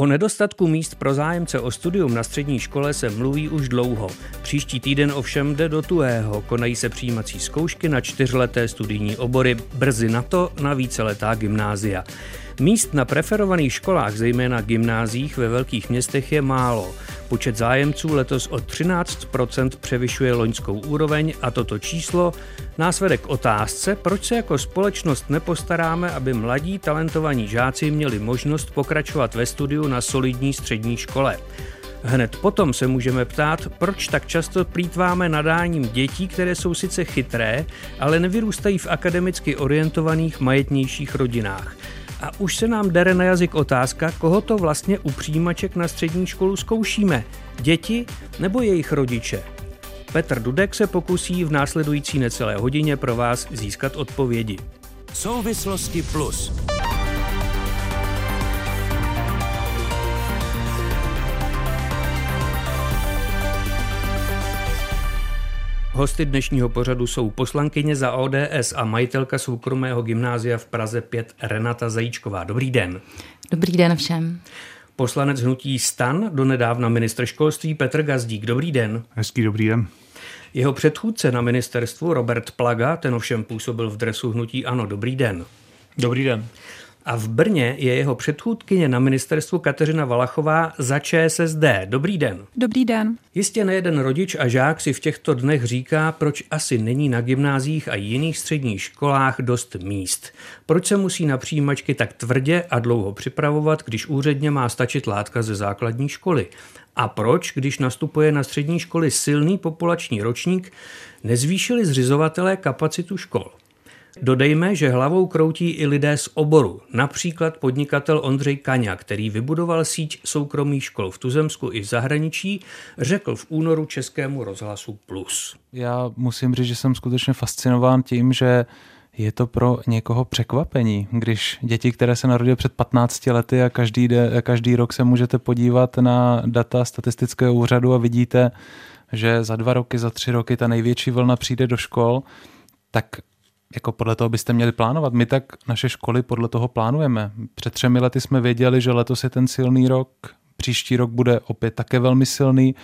O nedostatku míst pro zájemce o studium na střední škole se mluví už dlouho. Příští týden ovšem jde do tuhého. Konají se přijímací zkoušky na čtyřleté studijní obory, brzy na to na víceletá gymnázia. Míst na preferovaných školách, zejména gymnázích ve velkých městech, je málo. Počet zájemců letos o 13% převyšuje loňskou úroveň a toto číslo nás vede k otázce, proč se jako společnost nepostaráme, aby mladí talentovaní žáci měli možnost pokračovat ve studiu na solidní střední škole. Hned potom se můžeme ptát, proč tak často plítváme nadáním dětí, které jsou sice chytré, ale nevyrůstají v akademicky orientovaných majetnějších rodinách. A už se nám dere na jazyk otázka, koho to vlastně u přijímaček na střední školu zkoušíme. Děti nebo jejich rodiče? Petr Dudek se pokusí v následující necelé hodině pro vás získat odpovědi. Souvislosti plus. Hosty dnešního pořadu jsou poslankyně za ODS a majitelka soukromého gymnázia v Praze 5 Renata Zajíčková. Dobrý den. Dobrý den všem. Poslanec hnutí Stan, donedávna ministr školství Petr Gazdík. Dobrý den. Hezký dobrý den. Jeho předchůdce na ministerstvu Robert Plaga, ten ovšem působil v dresu hnutí Ano. Dobrý den. Dobrý den. A v Brně je jeho předchůdkyně na ministerstvu Kateřina Valachová za ČSSD. Dobrý den. Dobrý den. Jistě nejeden rodič a žák si v těchto dnech říká, proč asi není na gymnázích a jiných středních školách dost míst. Proč se musí na přijímačky tak tvrdě a dlouho připravovat, když úředně má stačit látka ze základní školy. A proč, když nastupuje na střední školy silný populační ročník, nezvýšili zřizovatelé kapacitu škol. Dodejme, že hlavou kroutí i lidé z oboru, například podnikatel Ondřej Kaňa, který vybudoval síť soukromých škol v Tuzemsku i v zahraničí, řekl v únoru Českému rozhlasu Plus. Já musím říct, že jsem skutečně fascinován tím, že je to pro někoho překvapení, když děti, které se narodily před 15 lety a každý, de, každý rok se můžete podívat na data statistického úřadu a vidíte, že za dva roky, za tři roky ta největší vlna přijde do škol, tak jako podle toho byste měli plánovat. My tak naše školy podle toho plánujeme. Před třemi lety jsme věděli, že letos je ten silný rok, příští rok bude opět také velmi silný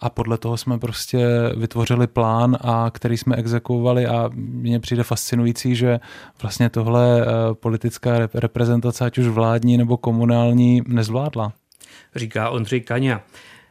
a podle toho jsme prostě vytvořili plán, a který jsme exekuovali a mně přijde fascinující, že vlastně tohle eh, politická reprezentace, ať už vládní nebo komunální, nezvládla. Říká Ondřej Kaňa.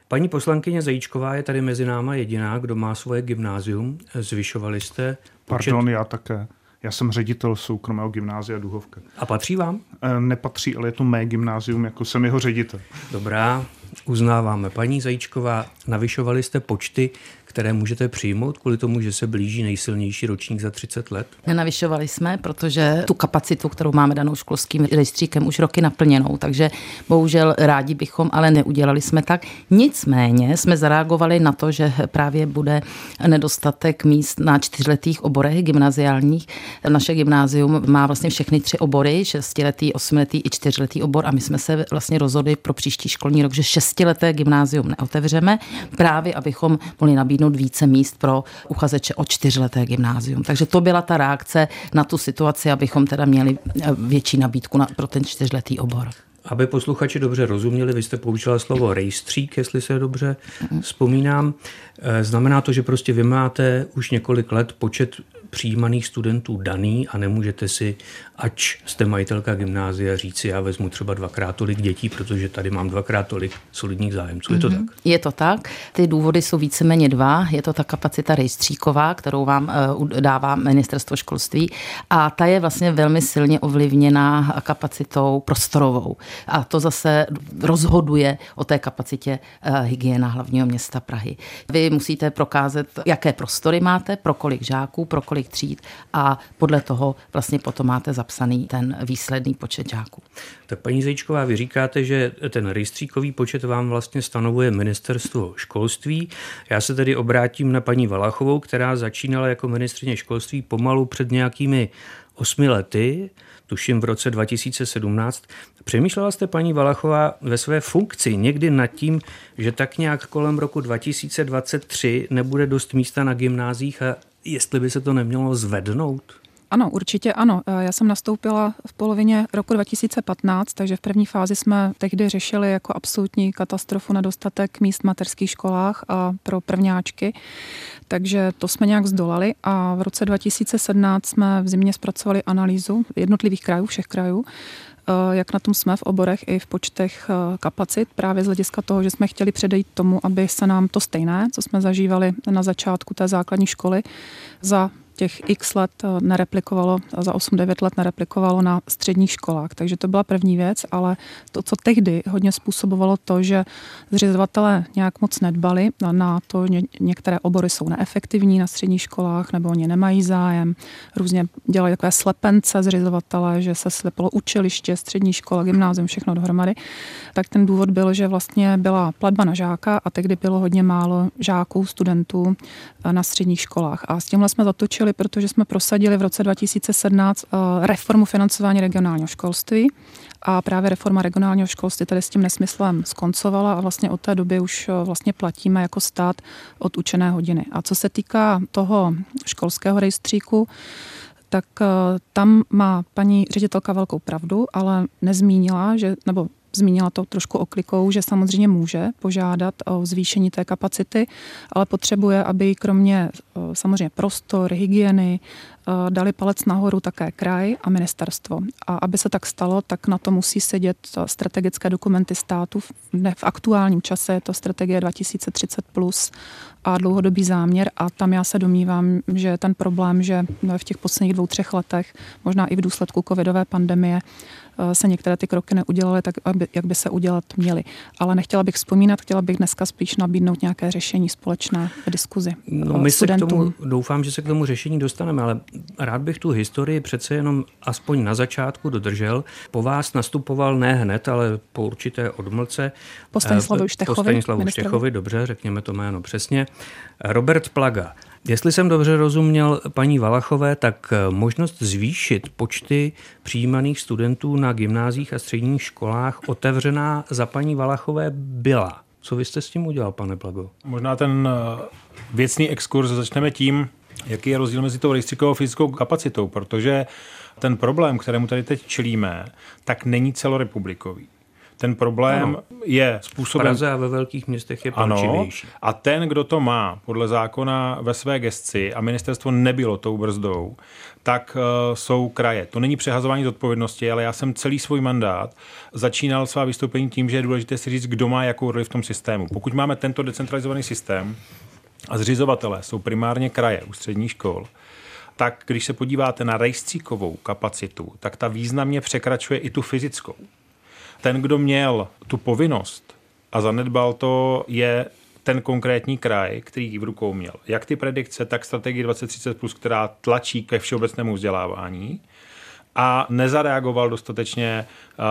Paní poslankyně Zajíčková je tady mezi náma jediná, kdo má svoje gymnázium. Zvyšovali jste počet... Pardon, já také. Já jsem ředitel soukromého gymnázia Duhovka. A patří vám? E, nepatří, ale je to mé gymnázium, jako jsem jeho ředitel. Dobrá, uznáváme. Paní Zajíčková, navyšovali jste počty které můžete přijmout kvůli tomu, že se blíží nejsilnější ročník za 30 let? Nenavyšovali jsme, protože tu kapacitu, kterou máme danou školským rejstříkem, už roky naplněnou, takže bohužel rádi bychom, ale neudělali jsme tak. Nicméně jsme zareagovali na to, že právě bude nedostatek míst na čtyřletých oborech gymnaziálních. Naše gymnázium má vlastně všechny tři obory, šestiletý, osmiletý i čtyřletý obor a my jsme se vlastně rozhodli pro příští školní rok, že šestileté gymnázium neotevřeme, právě abychom mohli nabídnout nabídnout více míst pro uchazeče o čtyřleté gymnázium. Takže to byla ta reakce na tu situaci, abychom teda měli eh, větší nabídku na, pro ten čtyřletý obor. Aby posluchači dobře rozuměli, vy jste použila slovo rejstřík, jestli se dobře vzpomínám. Eh, znamená to, že prostě vy máte už několik let počet přijímaných studentů daný a nemůžete si, ač jste majitelka gymnázia, říci, já vezmu třeba dvakrát tolik dětí, protože tady mám dvakrát tolik solidních zájemců. Je to mm-hmm. tak? Je to tak. Ty důvody jsou víceméně dva. Je to ta kapacita rejstříková, kterou vám uh, dává ministerstvo školství a ta je vlastně velmi silně ovlivněná kapacitou prostorovou. A to zase rozhoduje o té kapacitě uh, hygiena hlavního města Prahy. Vy musíte prokázat, jaké prostory máte, pro kolik žáků, pro kolik několik tříd a podle toho vlastně potom máte zapsaný ten výsledný počet žáků. Tak paní Zajíčková, vy říkáte, že ten rejstříkový počet vám vlastně stanovuje ministerstvo školství. Já se tedy obrátím na paní Valachovou, která začínala jako ministrině školství pomalu před nějakými osmi lety, tuším v roce 2017. Přemýšlela jste, paní Valachová, ve své funkci někdy nad tím, že tak nějak kolem roku 2023 nebude dost místa na gymnázích a jestli by se to nemělo zvednout? Ano, určitě ano. Eh, já jsem nastoupila v polovině roku 2015, takže v první fázi jsme tehdy řešili jako absolutní katastrofu nedostatek míst v mateřských školách a pro prvňáčky. Takže to jsme nějak zdolali a v roce 2017 jsme v zimě zpracovali analýzu jednotlivých krajů, všech krajů, jak na tom jsme v oborech i v počtech eh, kapacit, právě z hlediska toho, že jsme chtěli předejít tomu, aby se nám to stejné, co jsme zažívali na začátku té základní školy, za těch x let eh, nereplikovalo, za 8-9 let nereplikovalo na středních školách. Takže to byla první věc, ale to, co tehdy hodně způsobovalo to, že zřizovatelé nějak moc nedbali na to, ně, některé obory jsou neefektivní na středních školách nebo oni nemají zájem. Různě dělali takové slepence zřizovatele, že se slepilo učiliště, střední škola, gymnázium, všechno dohromady. Tak ten důvod byl, že vlastně byla platba na žáka a tehdy bylo hodně málo žáků, studentů eh, na středních školách. A s tímhle jsme zatočili řešili, protože jsme prosadili v roce 2017 eh, reformu financování regionálního školství a právě reforma regionálního školství tady s tím nesmyslem skoncovala a vlastně od té doby už eh, vlastně platíme jako stát od učené hodiny. A co se týká toho školského rejstříku, tak eh, tam má paní ředitelka velkou pravdu, ale nezmínila, že, nebo Zmínila to trošku oklikou, že samozřejmě může požádat o zvýšení té kapacity, ale potřebuje, aby kromě samozřejmě prostor, hygieny, dali palec nahoru také kraj a ministerstvo. A aby se tak stalo, tak na to musí sedět strategické dokumenty státu. V aktuálním čase je to strategie 2030 plus a dlouhodobý záměr a tam já se domnívám, že ten problém, že v těch posledních dvou, třech letech, možná i v důsledku covidové pandemie, se některé ty kroky neudělaly tak, aby, jak by se udělat měly. Ale nechtěla bych vzpomínat, chtěla bych dneska spíš nabídnout nějaké řešení společné v diskuzi. No, eh, my se k tomu, doufám, že se k tomu řešení dostaneme, ale rád bych tu historii přece jenom aspoň na začátku dodržel. Po vás nastupoval ne hned, ale po určité odmlce. Po Stanislavu eh, Štechovi. Po Stanislavu Štechovi, dobře, řekněme to jméno přesně. Robert Plaga. Jestli jsem dobře rozuměl paní Valachové, tak eh, možnost zvýšit počty přijímaných studentů na gymnázích a středních školách otevřená za paní Valachové byla. Co vy jste s tím udělal, pane Plago? Možná ten eh, věcný exkurs začneme tím, jaký je rozdíl mezi tou rejstříkovou fyzickou kapacitou, protože ten problém, kterému tady teď čelíme, tak není celorepublikový. Ten problém ano. je způsoben... V Praze a ve velkých městech je palčivější. Ano, a ten, kdo to má podle zákona ve své gesci a ministerstvo nebylo tou brzdou, tak uh, jsou kraje. To není přehazování zodpovědnosti, ale já jsem celý svůj mandát začínal svá vystoupení tím, že je důležité si říct, kdo má jakou roli v tom systému. Pokud máme tento decentralizovaný systém a zřizovatelé jsou primárně kraje u středních škol, tak když se podíváte na rejstříkovou kapacitu, tak ta významně překračuje i tu fyzickou. Ten, kdo měl tu povinnost a zanedbal to, je ten konkrétní kraj, který v rukou měl. Jak ty predikce, tak strategie 2030+, plus, která tlačí ke všeobecnému vzdělávání a nezareagoval dostatečně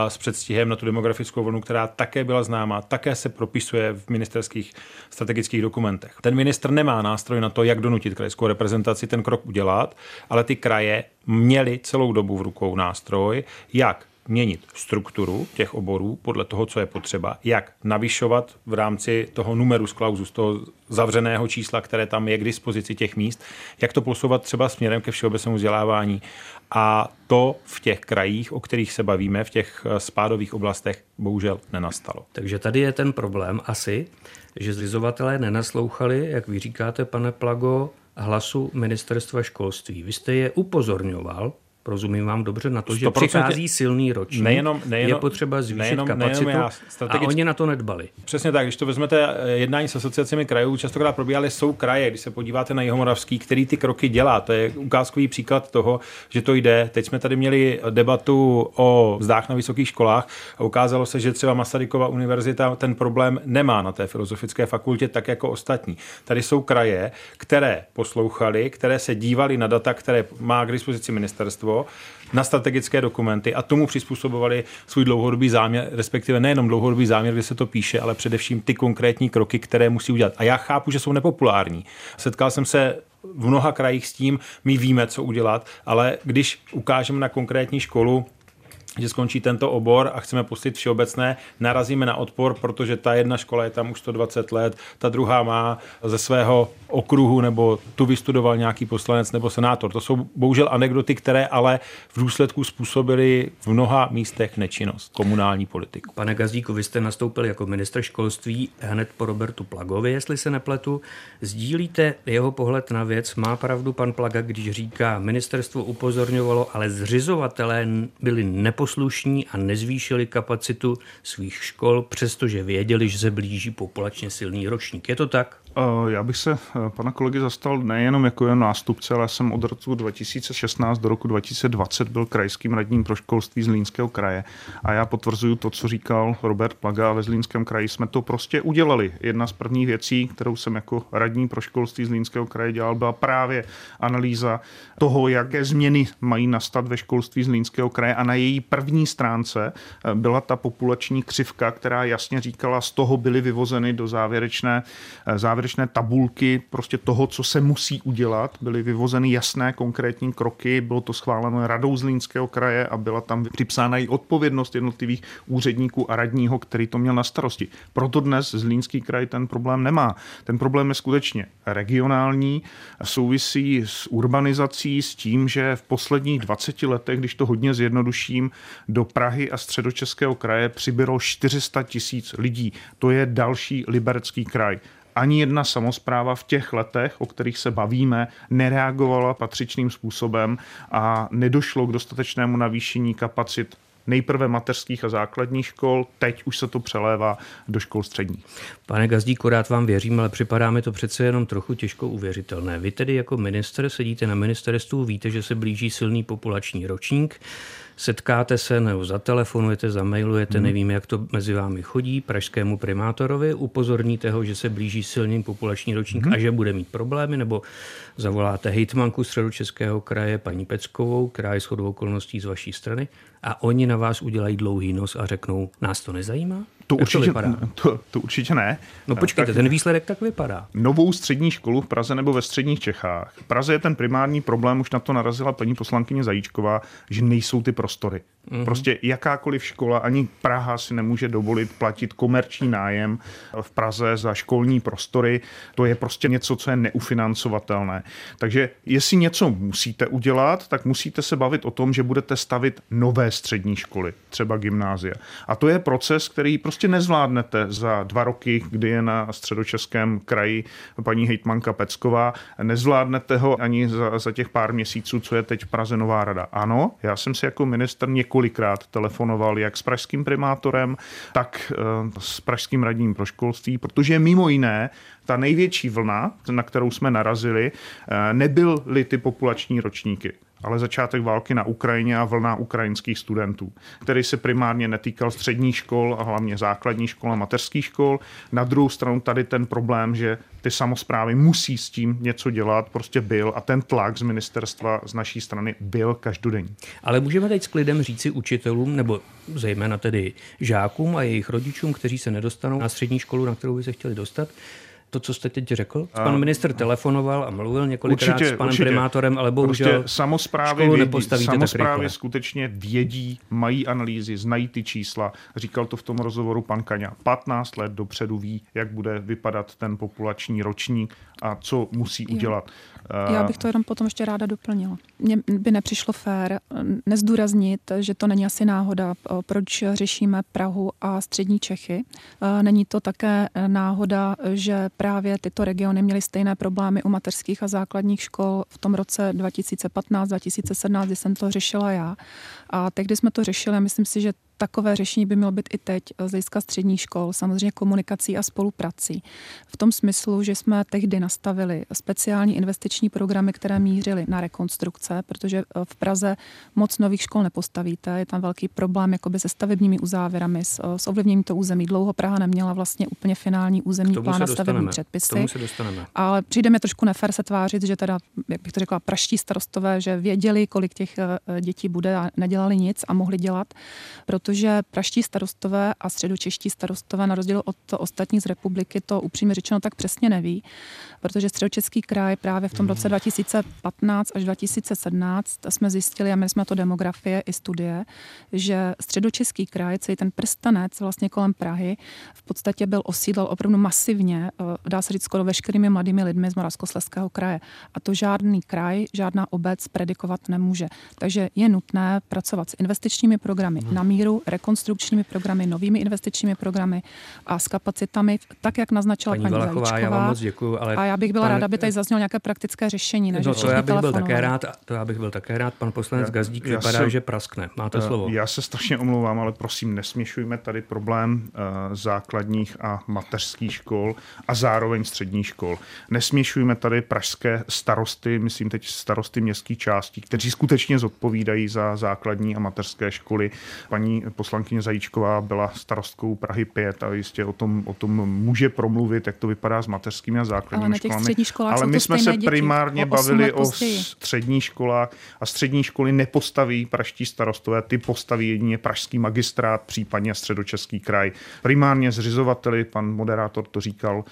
s předstihem na tu demografickou vlnu, která také byla známa, také se propisuje v ministerských strategických dokumentech. Ten ministr nemá nástroj na to, jak donutit krajskou reprezentaci ten krok udělat, ale ty kraje měly celou dobu v rukou nástroj, jak měnit strukturu těch oborů podle toho, co je potřeba, jak navyšovat v rámci toho numerus clausus, toho zavřeného čísla, které tam je k dispozici těch míst, jak to posouvat třeba směrem ke všeobecnému vzdělávání. A to v těch krajích, o kterých se bavíme, v těch eh, spádových oblastech, bohužel nenastalo. Takže tady je ten problém asi, že zřizovatelé nenaslouchali, jak vy říkáte, pane Plago, hlasu ministerstva školství. Vy jste je upozorňoval, Rozumím vám dobře na to, že přichází silný ročník, nejenom, nejenom, je potřeba zvýšit nejenom, kapacitu nejenom já, strategicky... a oni na to nedbali. Přesně tak, když to vezmete eh, jednání s asociacemi krajů, častokrát probíhaly jsou kraje, když se podíváte na Jihomoravský, který ty kroky dělá. To je ukázkový příklad toho, že to jde. Teď jsme tady měli debatu o vzdách na vysokých školách a ukázalo se, že třeba Masarykova univerzita ten problém nemá na té filozofické fakultě tak jako ostatní. Tady jsou kraje, které poslouchali, které se dívali na data, které má k dispozici ministerstvo na strategické dokumenty a tomu přizpůsobovali svůj dlouhodobý záměr, respektive nejenom dlouhodobý záměr, kde se to píše, ale především ty konkrétní kroky, které musí udělat. A já chápu, že jsou nepopulární. Setkal jsem se v mnoha krajích s tím, my víme, co udělat, ale když ukážeme na konkrétní školu, že skončí tento obor a chceme pustit všeobecné, narazíme na odpor, protože ta jedna škola je tam už 120 let, ta druhá má ze svého okruhu nebo tu vystudoval nějaký poslanec nebo senátor. To jsou bohužel anekdoty, které ale v důsledku způsobily v mnoha místech nečinnost komunální politiku. Pane Gazdíku, vy jste nastoupil jako ministr školství hned po Robertu Plagovi, jestli se nepletu. Sdílíte jeho pohled na věc? Má pravdu pan Plaga, když říká, ministerstvo upozorňovalo, ale zřizovatelé byli neposlušní a nezvýšili kapacitu svých škol, přestože věděli, že se blíží populačně silný ročník. Je to tak? Eh, já bych se eh, pana kolegy zastal nejenom jako jen nástupce, ale jsem od roku 2016 do roku 2020 byl krajským radním pro školství z Línského kraje. A já potvrzuju to, co říkal Robert Plaga ve Zlínském kraji. Jsme to prostě udělali. Jedna z prvních věcí, kterou jsem jako radní pro školství z Línského kraje dělal, byla právě analýza toho, jaké změny mají nastat ve školství z Línského kraje. A na její první stránce eh, byla ta populační křivka, která jasně říkala, z toho byly vyvozeny do závěrečné, závěrečné závěrečné tabulky prostě toho, co se musí udělat. Byly vyvozeny jasné konkrétní kroky, bylo to schváleno radou Zlínského kraje a byla tam připsána i odpovědnost jednotlivých úředníků a radního, který to měl na starosti. Proto dnes Zlínský kraj ten problém nemá. Ten problém je skutečně regionální, souvisí s urbanizací, s tím, že v posledních 20 letech, když to hodně zjednoduším, do Prahy a středočeského kraje přibylo 400 tisíc lidí. To je další liberecký kraj ani jedna samozpráva v těch letech, o kterých se bavíme, nereagovala patřičným způsobem a nedošlo k dostatečnému navýšení kapacit nejprve mateřských a základních škol, teď už se to přelévá do škol středních. Pane Gazdíku, rád vám věřím, ale připadá mi to přece jenom trochu těžko uvěřitelné. Vy tedy jako minister sedíte na ministerstvu, víte, že se blíží silný populační ročník, setkáte se nebo zatelefonujete, zamailujete, hmm. nevím, jak to mezi vámi chodí, pražskému primátorovi, upozorníte ho, že se blíží silný populační ročník hmm. a že bude mít problémy, nebo zavoláte hejtmanku středočeského kraje, paní Peckovou, která je shodou okolností z vaší strany a oni na vás udělají dlouhý nos a řeknou, nás to nezajímá? To určitě, to, to, to určitě ne. No počkejte, tak, ten výsledek tak vypadá. Novou střední školu v Praze nebo ve středních Čechách. V Praze je ten primární problém, už na to narazila paní poslankyně Zajíčková, že nejsou ty prostory. Mm-hmm. Prostě jakákoliv škola, ani Praha si nemůže dovolit platit komerční nájem v Praze za školní prostory. To je prostě něco, co je neufinancovatelné. Takže jestli něco musíte udělat, tak musíte se bavit o tom, že budete stavit nové střední školy, třeba gymnázia. A to je proces, který prostě nezvládnete za dva roky, kdy je na středočeském kraji paní hejtmanka Pecková. Nezvládnete ho ani za, za těch pár měsíců, co je teď Praze Nová rada. Ano, já jsem si jako minister několikrát telefonoval jak s pražským primátorem, tak eh, s pražským radním pro školství, protože mimo jiné ta největší vlna, na kterou jsme narazili, eh, nebyly ty populační ročníky ale začátek války na Ukrajině a vlna ukrajinských studentů, který se primárně netýkal středních škol a hlavně základních škol a mateřských škol. Na druhou stranu tady ten problém, že ty samozprávy musí s tím něco dělat, prostě byl a ten tlak z ministerstva z naší strany byl každodenní. Ale můžeme teď s klidem říci učitelům, nebo zejména tedy žákům a jejich rodičům, kteří se nedostanou na střední školu, na kterou by se chtěli dostat, to, co jste teď řekl? Pan minister telefonoval a mluvil několikrát určitě, s panem určitě. primátorem, ale bohužel prostě samozprávy vědí, samozprávy skutečně vědí, mají analýzy, znají ty čísla. Říkal to v tom rozhovoru pan Kaňa. 15 let dopředu ví, jak bude vypadat ten populační ročník a co musí udělat. Já bych to jenom potom ještě ráda doplnila. Mně by nepřišlo fér nezdůraznit, že to není asi náhoda, proč řešíme Prahu a střední Čechy. Není to také náhoda, že právě tyto regiony měly stejné problémy u mateřských a základních škol v tom roce 2015-2017, kdy jsem to řešila já. A tehdy jsme to řešili myslím si, že takové řešení by mělo být i teď z hlediska středních škol, samozřejmě komunikací a spoluprací. V tom smyslu, že jsme tehdy nastavili speciální investiční programy, které mířily na rekonstrukce, protože eh, v Praze moc nových škol nepostavíte, je tam velký problém jakoby se stavebními uzávěrami, s, eh, s ovlivněním to území. Dlouho Praha neměla vlastně úplně finální územní plán a stavební předpisy. Ale přijde mi trošku nefér se tvářit, že teda, jak bych to řekla, praští starostové, že věděli, kolik těch eh, dětí bude a nedělali nic a mohli dělat. Proto protože praští starostové a středočeští starostové na rozdíl od ostatních z republiky to upřímně řečeno tak přesně neví, protože středočeský kraj právě v tom roce 2015 až 2017 jsme zjistili, a my jsme to demografie i studie, že středočeský kraj, celý ten prstanec vlastně kolem Prahy, v podstatě byl osídl opravdu masivně, eh, dá se říct skoro veškerými mladými lidmi z Moravskoslezského kraje. A to žádný kraj, žádná obec predikovat nemůže. Takže je nutné pracovat s investičními programy hmm. na míru, rekonstrukčními programy, novými investičními programy a s kapacitami, tak jak naznačila paní, paní Valachová, Zajíčková. Já vám moc děkuju, ale a já bych byla pan... ráda, aby tady zaznělo nějaké praktické řešení. Ne, no, to já bych byl také rád, to já bych byl také rád. Pan poslanec já, Gazdík já vypadá, se, že praskne. Máte slovo. Já se strašně omlouvám, ale prosím, nesměšujme tady problém uh, základních a mateřských škol a zároveň středních škol. Nesměšujme tady pražské starosty, myslím teď starosty městských částí, kteří skutečně zodpovídají za základní a mateřské školy. Paní poslankyně Zajíčková byla starostkou Prahy 5 a jistě o tom, o tom může promluvit, jak to vypadá s mateřskými a základními školami. Ale my jsme se děti, primárně o bavili o středních školách a střední školy nepostaví praští starostové, ty postaví jedině pražský magistrát, případně středočeský kraj. Primárně zřizovateli, pan moderátor to říkal,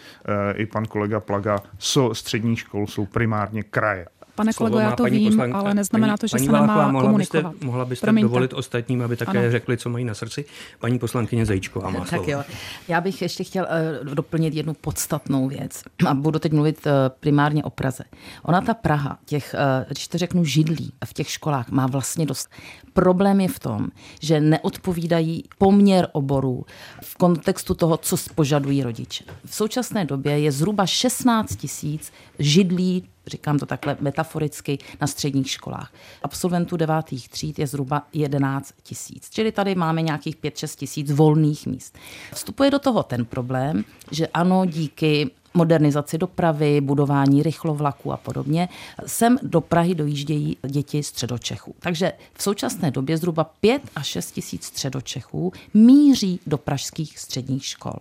e, i pan kolega Plaga, so střední škol jsou primárně kraje. Pane kolego, já to vím, poslanka, ale neznamená paní, to, že paní se Váchová, nemá mohla komunikovat. Byste, mohla byste Promiňte. dovolit ostatním, aby také ano. řekli, co mají na srdci? Paní poslankyně Zajíčková má slovo. Tak jo. Já bych ještě chtěl uh, doplnit jednu podstatnou věc. A budu teď mluvit uh, primárně o Praze. Ona ta Praha, těch, uh, když to řeknu, židlí v těch školách má vlastně dost. Problém je v tom, že neodpovídají poměr oborů v kontextu toho, co požadují rodiče. V současné době je zhruba 16 tisíc židlí říkám to takhle metaforicky, na středních školách. Absolventů devátých tříd je zhruba 11 tisíc. Čili tady máme nějakých 5-6 tisíc volných míst. Vstupuje do toho ten problém, že ano, díky modernizaci dopravy, budování rychlovlaku a podobně, sem do Prahy dojíždějí děti středočechů. Takže v současné době zhruba 5 až 6 tisíc středočechů míří do pražských středních škol.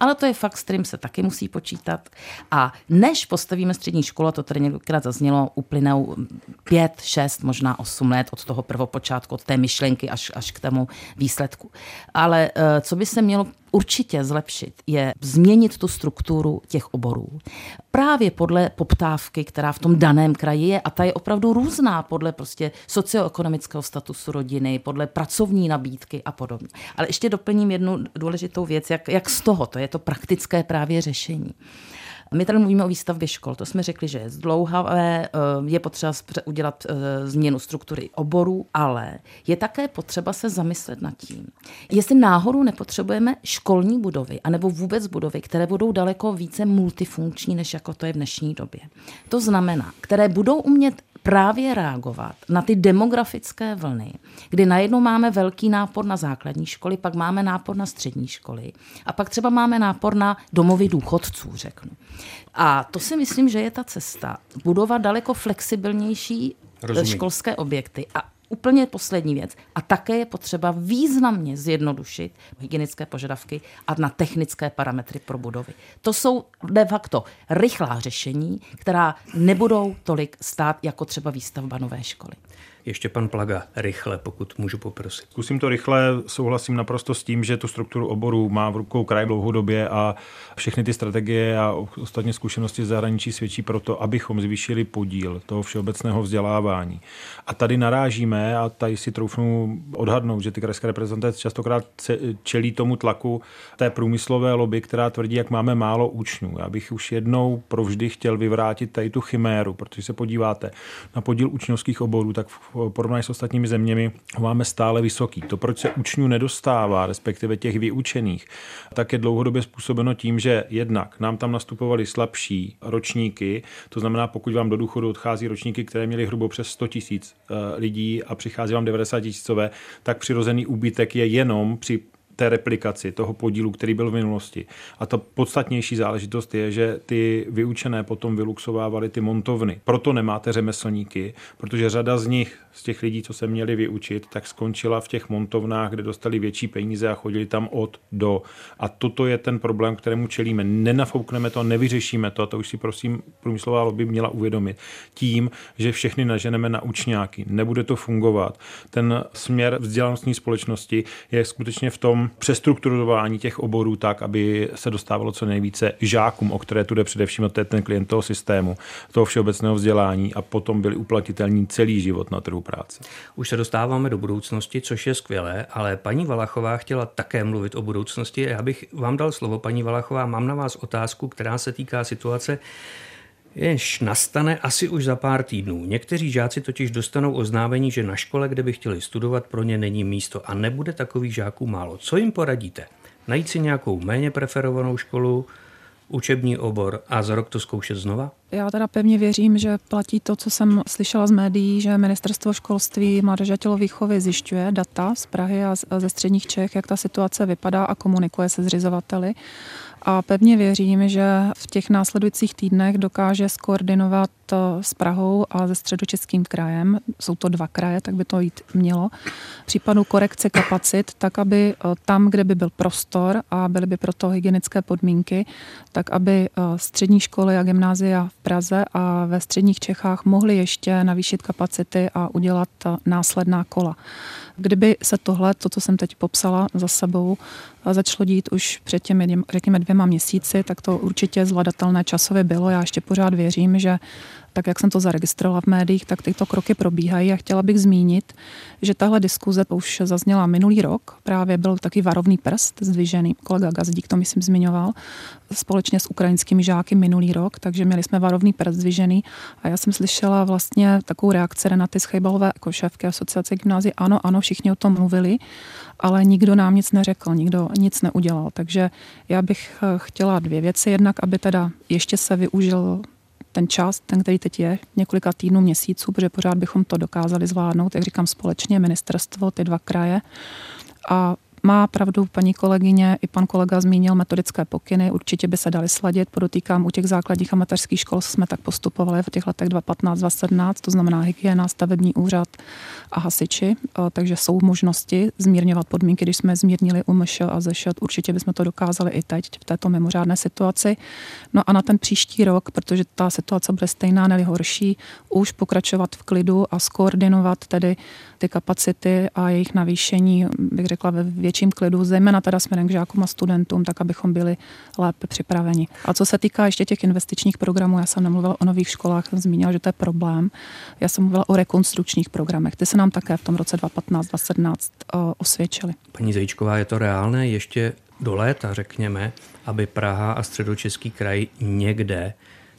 Ale to je fakt, s kterým se taky musí počítat. A než postavíme střední školu, a to tady několikrát zaznělo, uplynou 5, 6, možná 8 let od toho prvopočátku, od té myšlenky až, až k tomu výsledku. Ale eh, co by se mělo určitě zlepšit, je změnit tu strukturu těch oborů. Právě podle poptávky, která v tom daném kraji je, a ta je opravdu různá podle prostě socioekonomického statusu rodiny, podle pracovní nabídky a podobně. Ale ještě doplním jednu důležitou věc, jak, jak z toho, to je to praktické právě řešení. My tady mluvíme o výstavbě škol. To jsme řekli, že je zdlouhavé, eh, je potřeba udělat eh, změnu struktury oborů, ale je také potřeba se zamyslet nad tím, jestli náhodou nepotřebujeme školní budovy, anebo vůbec budovy, které budou daleko více multifunkční, než jako to je v dnešní době. To znamená, které budou umět právě reagovat na ty demografické vlny, kdy najednou máme velký nápor na základní školy, pak máme nápor na střední školy a pak třeba máme nápor na domovy důchodců, řeknu. A to si myslím, že je ta cesta. Budovat daleko flexibilnější Rozumím. školské objekty a úplně poslední věc. A také je potřeba významně zjednodušit hygienické požadavky a na technické parametry pro budovy. To jsou de facto rychlá řešení, která nebudou tolik stát jako třeba výstavba nové školy. Ještě pan Plaga, rychle, pokud můžu poprosit. Zkusím to rychle, souhlasím naprosto s tím, že tu strukturu oboru má v rukou kraj dlouhodobě a všechny ty strategie a ostatně zkušenosti z zahraničí svědčí pro to, abychom zvýšili podíl toho všeobecného vzdělávání. A tady narážíme, a tady si troufnu odhadnout, že ty krajské reprezentace častokrát čelí tomu tlaku té průmyslové lobby, která tvrdí, jak máme málo učňů. Já bych už jednou provždy chtěl vyvrátit tady tu chiméru, protože se podíváte na podíl učňovských oborů, tak porovnání s ostatními zeměmi ho máme stále vysoký. To, proč se učňů nedostává, respektive těch vyučených, tak je dlouhodobě způsobeno tím, že jednak nám tam nastupovali slabší ročníky, to znamená, pokud vám do důchodu odchází ročníky, které měly hrubo přes 100 tisíc eh, lidí a přichází vám 90 tisícové, tak přirozený úbytek je jenom při té replikaci toho podílu, který byl v minulosti. A ta podstatnější záležitost je, že ty vyučené potom vyluxovávaly ty montovny. Proto nemáte řemeslníky, protože řada z nich, z těch lidí, co se měli vyučit, tak skončila v těch montovnách, kde dostali větší peníze a chodili tam od do. A toto je ten problém, kterému čelíme. Nenafoukneme to, nevyřešíme to, a to už si prosím průmyslová lobby měla uvědomit. Tím, že všechny naženeme na učňáky. Nebude to fungovat. Ten směr vzdělanostní společnosti je skutečně v tom přestrukturování těch oborů tak, aby se dostávalo co nejvíce žákům, o které tu jde především, to je ten klient toho systému, toho všeobecného vzdělání a potom byli uplatitelní celý život na trhu práce. Už se dostáváme do budoucnosti, což je skvělé, ale paní Valachová chtěla také mluvit o budoucnosti. Já bych vám dal slovo, paní Valachová, mám na vás otázku, která se týká situace, jež nastane asi už za pár týdnů. Někteří žáci totiž dostanou oznámení, že na škole, kde by chtěli studovat, pro ně není místo a nebude takových žáků málo. Co jim poradíte? Najít si nějakou méně preferovanou školu, učební obor a za rok to zkoušet znova? Já teda pevně věřím, že platí to, co jsem slyšela z médií, že ministerstvo školství, mládeže a tělovýchovy zjišťuje data z Prahy a ze středních Čech, jak ta situace vypadá a komunikuje se zřizovateli a pevně věřím, že v těch následujících týdnech dokáže skoordinovat eh, s Prahou a se středočeským krajem, jsou to dva kraje, tak by to jít mělo, případu korekce kapacit, tak aby eh, tam, kde by byl prostor a byly by proto hygienické podmínky, tak aby eh, střední školy a gymnázia v Praze a ve středních Čechách mohly ještě navýšit kapacity a udělat následná kola. Kdyby se tohle, to, co jsem teď popsala za sebou, začalo dít už před těmi, řekněme, dvěma měsíci, tak to určitě zvladatelné časově bylo. Já ještě pořád věřím, že tak jak jsem to zaregistrovala v médiích, tak tyto kroky probíhají a chtěla bych zmínit, že tahle diskuze už zazněla minulý rok. Právě byl taky varovný prst zdvižený, kolega Gazdík to myslím zmiňoval, společně s ukrajinskými žáky minulý rok, takže měli jsme varovný prst zdvižený a já jsem slyšela vlastně takovou reakci Renaty Schejbalové jako šéfky asociace gymnázie. Ano, ano, všichni o tom mluvili, ale nikdo nám nic neřekl, nikdo nic neudělal. Takže já bych eh, chtěla dvě věci. Jednak, aby teda ještě se využil ten čas, ten, který teď je, několika týdnů, měsíců, protože pořád bychom to dokázali zvládnout, jak říkám, společně, ministerstvo, ty dva kraje. A má pravdu paní kolegyně, i pan kolega zmínil metodické pokyny, určitě by se daly sladit. Podotýkám, u těch základních a mateřských škol jsme tak postupovali v těch letech 2015-2017, to znamená hygiena, stavební úřad a hasiči, takže jsou možnosti zmírňovat podmínky, když jsme zmírnili UMŠ a ZŠ, určitě bychom to dokázali i teď v této mimořádné situaci. No a na ten příští rok, protože ta situace bude stejná, nebo horší, už pokračovat v klidu a skoordinovat tedy ty kapacity a jejich navýšení, bych řekla, ve větším klidu, zejména teda směrem k žákům a studentům, tak abychom byli lépe připraveni. A co se týká ještě těch investičních programů, já jsem nemluvila o nových školách, jsem zmínila, že to je problém. Já jsem mluvila o rekonstrukčních programech. Ty se nám také v tom roce 2015-2017 eh, osvědčily. Paní Zajíčková, je to reálné ještě do léta, řekněme, aby Praha a středočeský kraj někde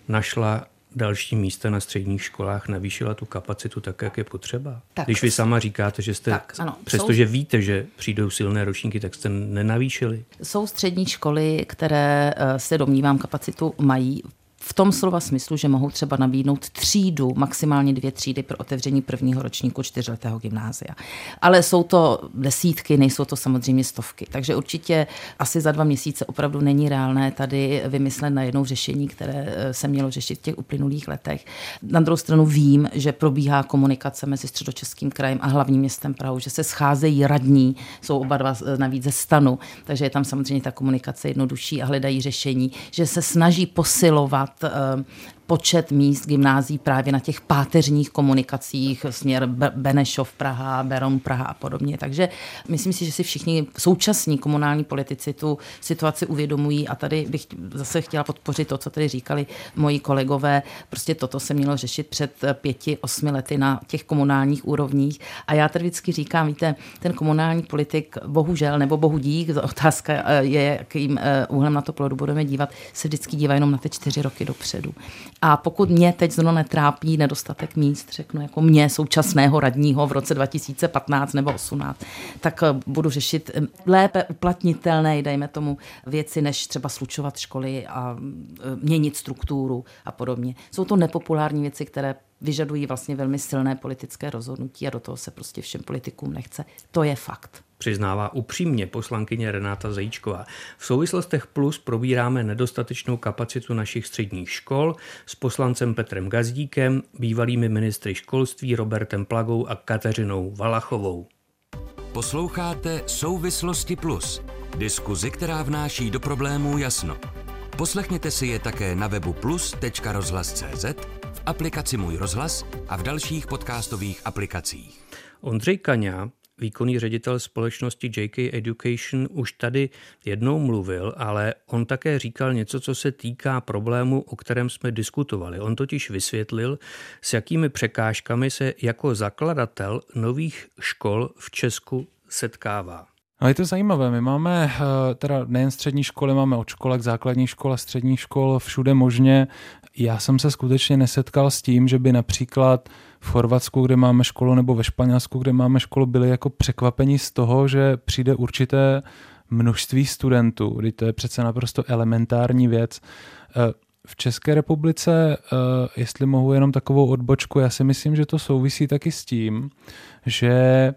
našla další místa na středních školách navýšila tu kapacitu tak, jak je potřeba? Tak, Když vy sama říkáte, že jste, tak, ano, přestože jsou... víte, že přijdou silné ročníky, tak jste nenavýšili? Jsou střední školy, které eh, se domnívám kapacitu mají v tom slova smyslu, že mohou třeba nabídnout třídu, maximálně dvě třídy pro otevření prvního ročníku čtyřletého gymnázia. Ale jsou to desítky, nejsou to samozřejmě stovky. Takže určitě asi za dva měsíce opravdu není reálné tady vymyslet na jednou řešení, které eh, se mělo řešit v těch uplynulých letech. Na druhou stranu vím, že probíhá komunikace mezi středočeským krajem a hlavním městem Prahou, že se scházejí radní, jsou oba dva eh, navíc ze stanu, takže je tam samozřejmě ta komunikace jednodušší a hledají řešení, že se snaží posilovat uh, počet míst gymnází právě na těch páteřních komunikacích, směr Benešov Praha, Beron Praha a podobně. Takže myslím si, že si všichni současní komunální politici tu situaci uvědomují a tady bych zase chtěla podpořit to, co tady říkali moji kolegové. Prostě toto se mělo řešit před pěti, osmi lety na těch komunálních úrovních. A já tady vždycky říkám, víte, ten komunální politik, bohužel, nebo bohu dík, otázka eh, je, jakým eh, úhlem na to plodu budeme dívat, se vždycky dívá jenom na ty čtyři roky dopředu. A pokud mě teď zrovna netrápí nedostatek míst, řeknu jako mě, současného radního v roce 2015 nebo 18, tak eh, budu řešit eh, lépe uplatnitelné, dejme tomu, věci, než třeba slučovat školy a eh, měnit strukturu a podobně. Jsou to nepopulární věci, které vyžadují vlastně velmi silné politické rozhodnutí a do toho se prostě všem politikům nechce. To je fakt. Přiznává upřímně poslankyně Renáta Zajíčková. V souvislostech plus probíráme nedostatečnou kapacitu našich středních škol s poslancem Petrem Gazdíkem, bývalými ministry školství Robertem Plagou a Kateřinou Valachovou. Posloucháte Souvislosti Plus, diskuzi, která vnáší do problémů jasno. Poslechněte si je také na webu plus.rozhlas.cz, v aplikaci Můj rozhlas a v dalších podcastových aplikacích. Ondřej Kaňa, výkonný ředitel společnosti JK Education, už tady jednou mluvil, ale on také říkal něco, co se týká problému, o kterém jsme diskutovali. On totiž vysvětlil, s jakými překážkami se jako zakladatel nových škol v Česku setkává. No je to zajímavé, my máme eh, teda nejen střední školy, máme od školek, základní škol a středních škol všude možně. Já jsem se skutečně nesetkal s tím, že by například v Chorvatsku, kde máme školu, nebo ve Španělsku, kde máme školu, byli jako překvapení z toho, že přijde určité množství studentů, kdy to je přece naprosto elementární věc. Eh, v České republice, eh, jestli mohu jenom takovou odbočku, já si myslím, že to souvisí taky s tím, že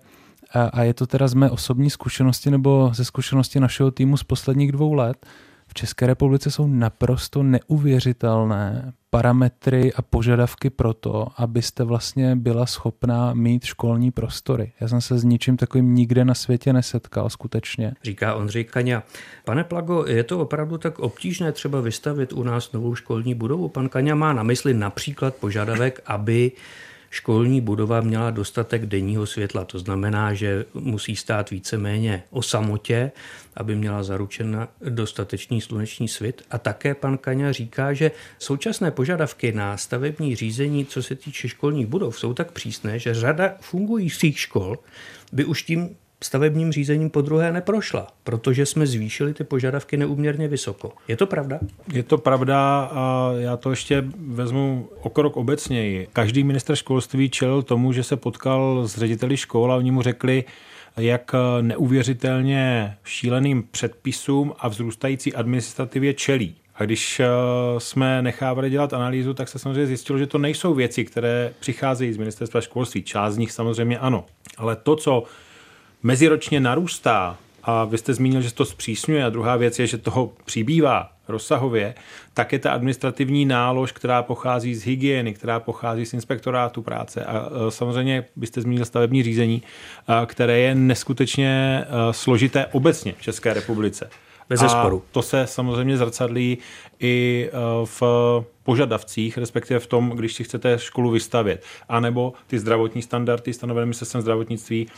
a je to teda z mé osobní zkušenosti nebo ze zkušenosti našeho týmu z posledních dvou let, v České republice jsou naprosto neuvěřitelné parametry a požadavky pro to, abyste vlastně byla schopná mít školní prostory. Já jsem se s ničím takovým nikde na světě nesetkal skutečně. Říká Ondřej Kaňa. Pane Plago, je to opravdu tak obtížné třeba vystavit u nás novou školní budovu? Pan Kaňa má na mysli například požadavek, aby školní budova měla dostatek denního světla. To znamená, že musí stát víceméně o samotě, aby měla zaručen dostatečný sluneční svit. A také pan Kaňa říká, že současné požadavky na stavební řízení, co se týče školních budov, jsou tak přísné, že řada fungujících škol by už tím stavebním řízením po druhé neprošla, protože jsme zvýšili ty požadavky neuměrně vysoko. Je to pravda? Je to pravda a já to ještě vezmu o krok obecněji. Každý minister školství čelil tomu, že se potkal s řediteli škol a oni mu řekli, jak neuvěřitelně šíleným předpisům a vzrůstající administrativě čelí. A když eh, jsme nechávali dělat analýzu, tak se samozřejmě zjistilo, že to nejsou věci, které přicházejí z ministerstva školství. Část z nich samozřejmě ano. Ale to, co meziročně narůstá, a vy jste zmínil, že to zpřísňuje, a druhá věc je, že toho přibývá rozsahově, tak je ta administrativní nálož, která pochází z hygieny, která pochází z inspektorátu práce. A samozřejmě byste zmínil stavební řízení, které je neskutečně složité obecně v České republice. Bez zesporu. to se samozřejmě zrcadlí i v požadavcích, respektive v tom, když si chcete školu vystavět. A nebo ty zdravotní standardy stanovené ministerstvem zdravotnictví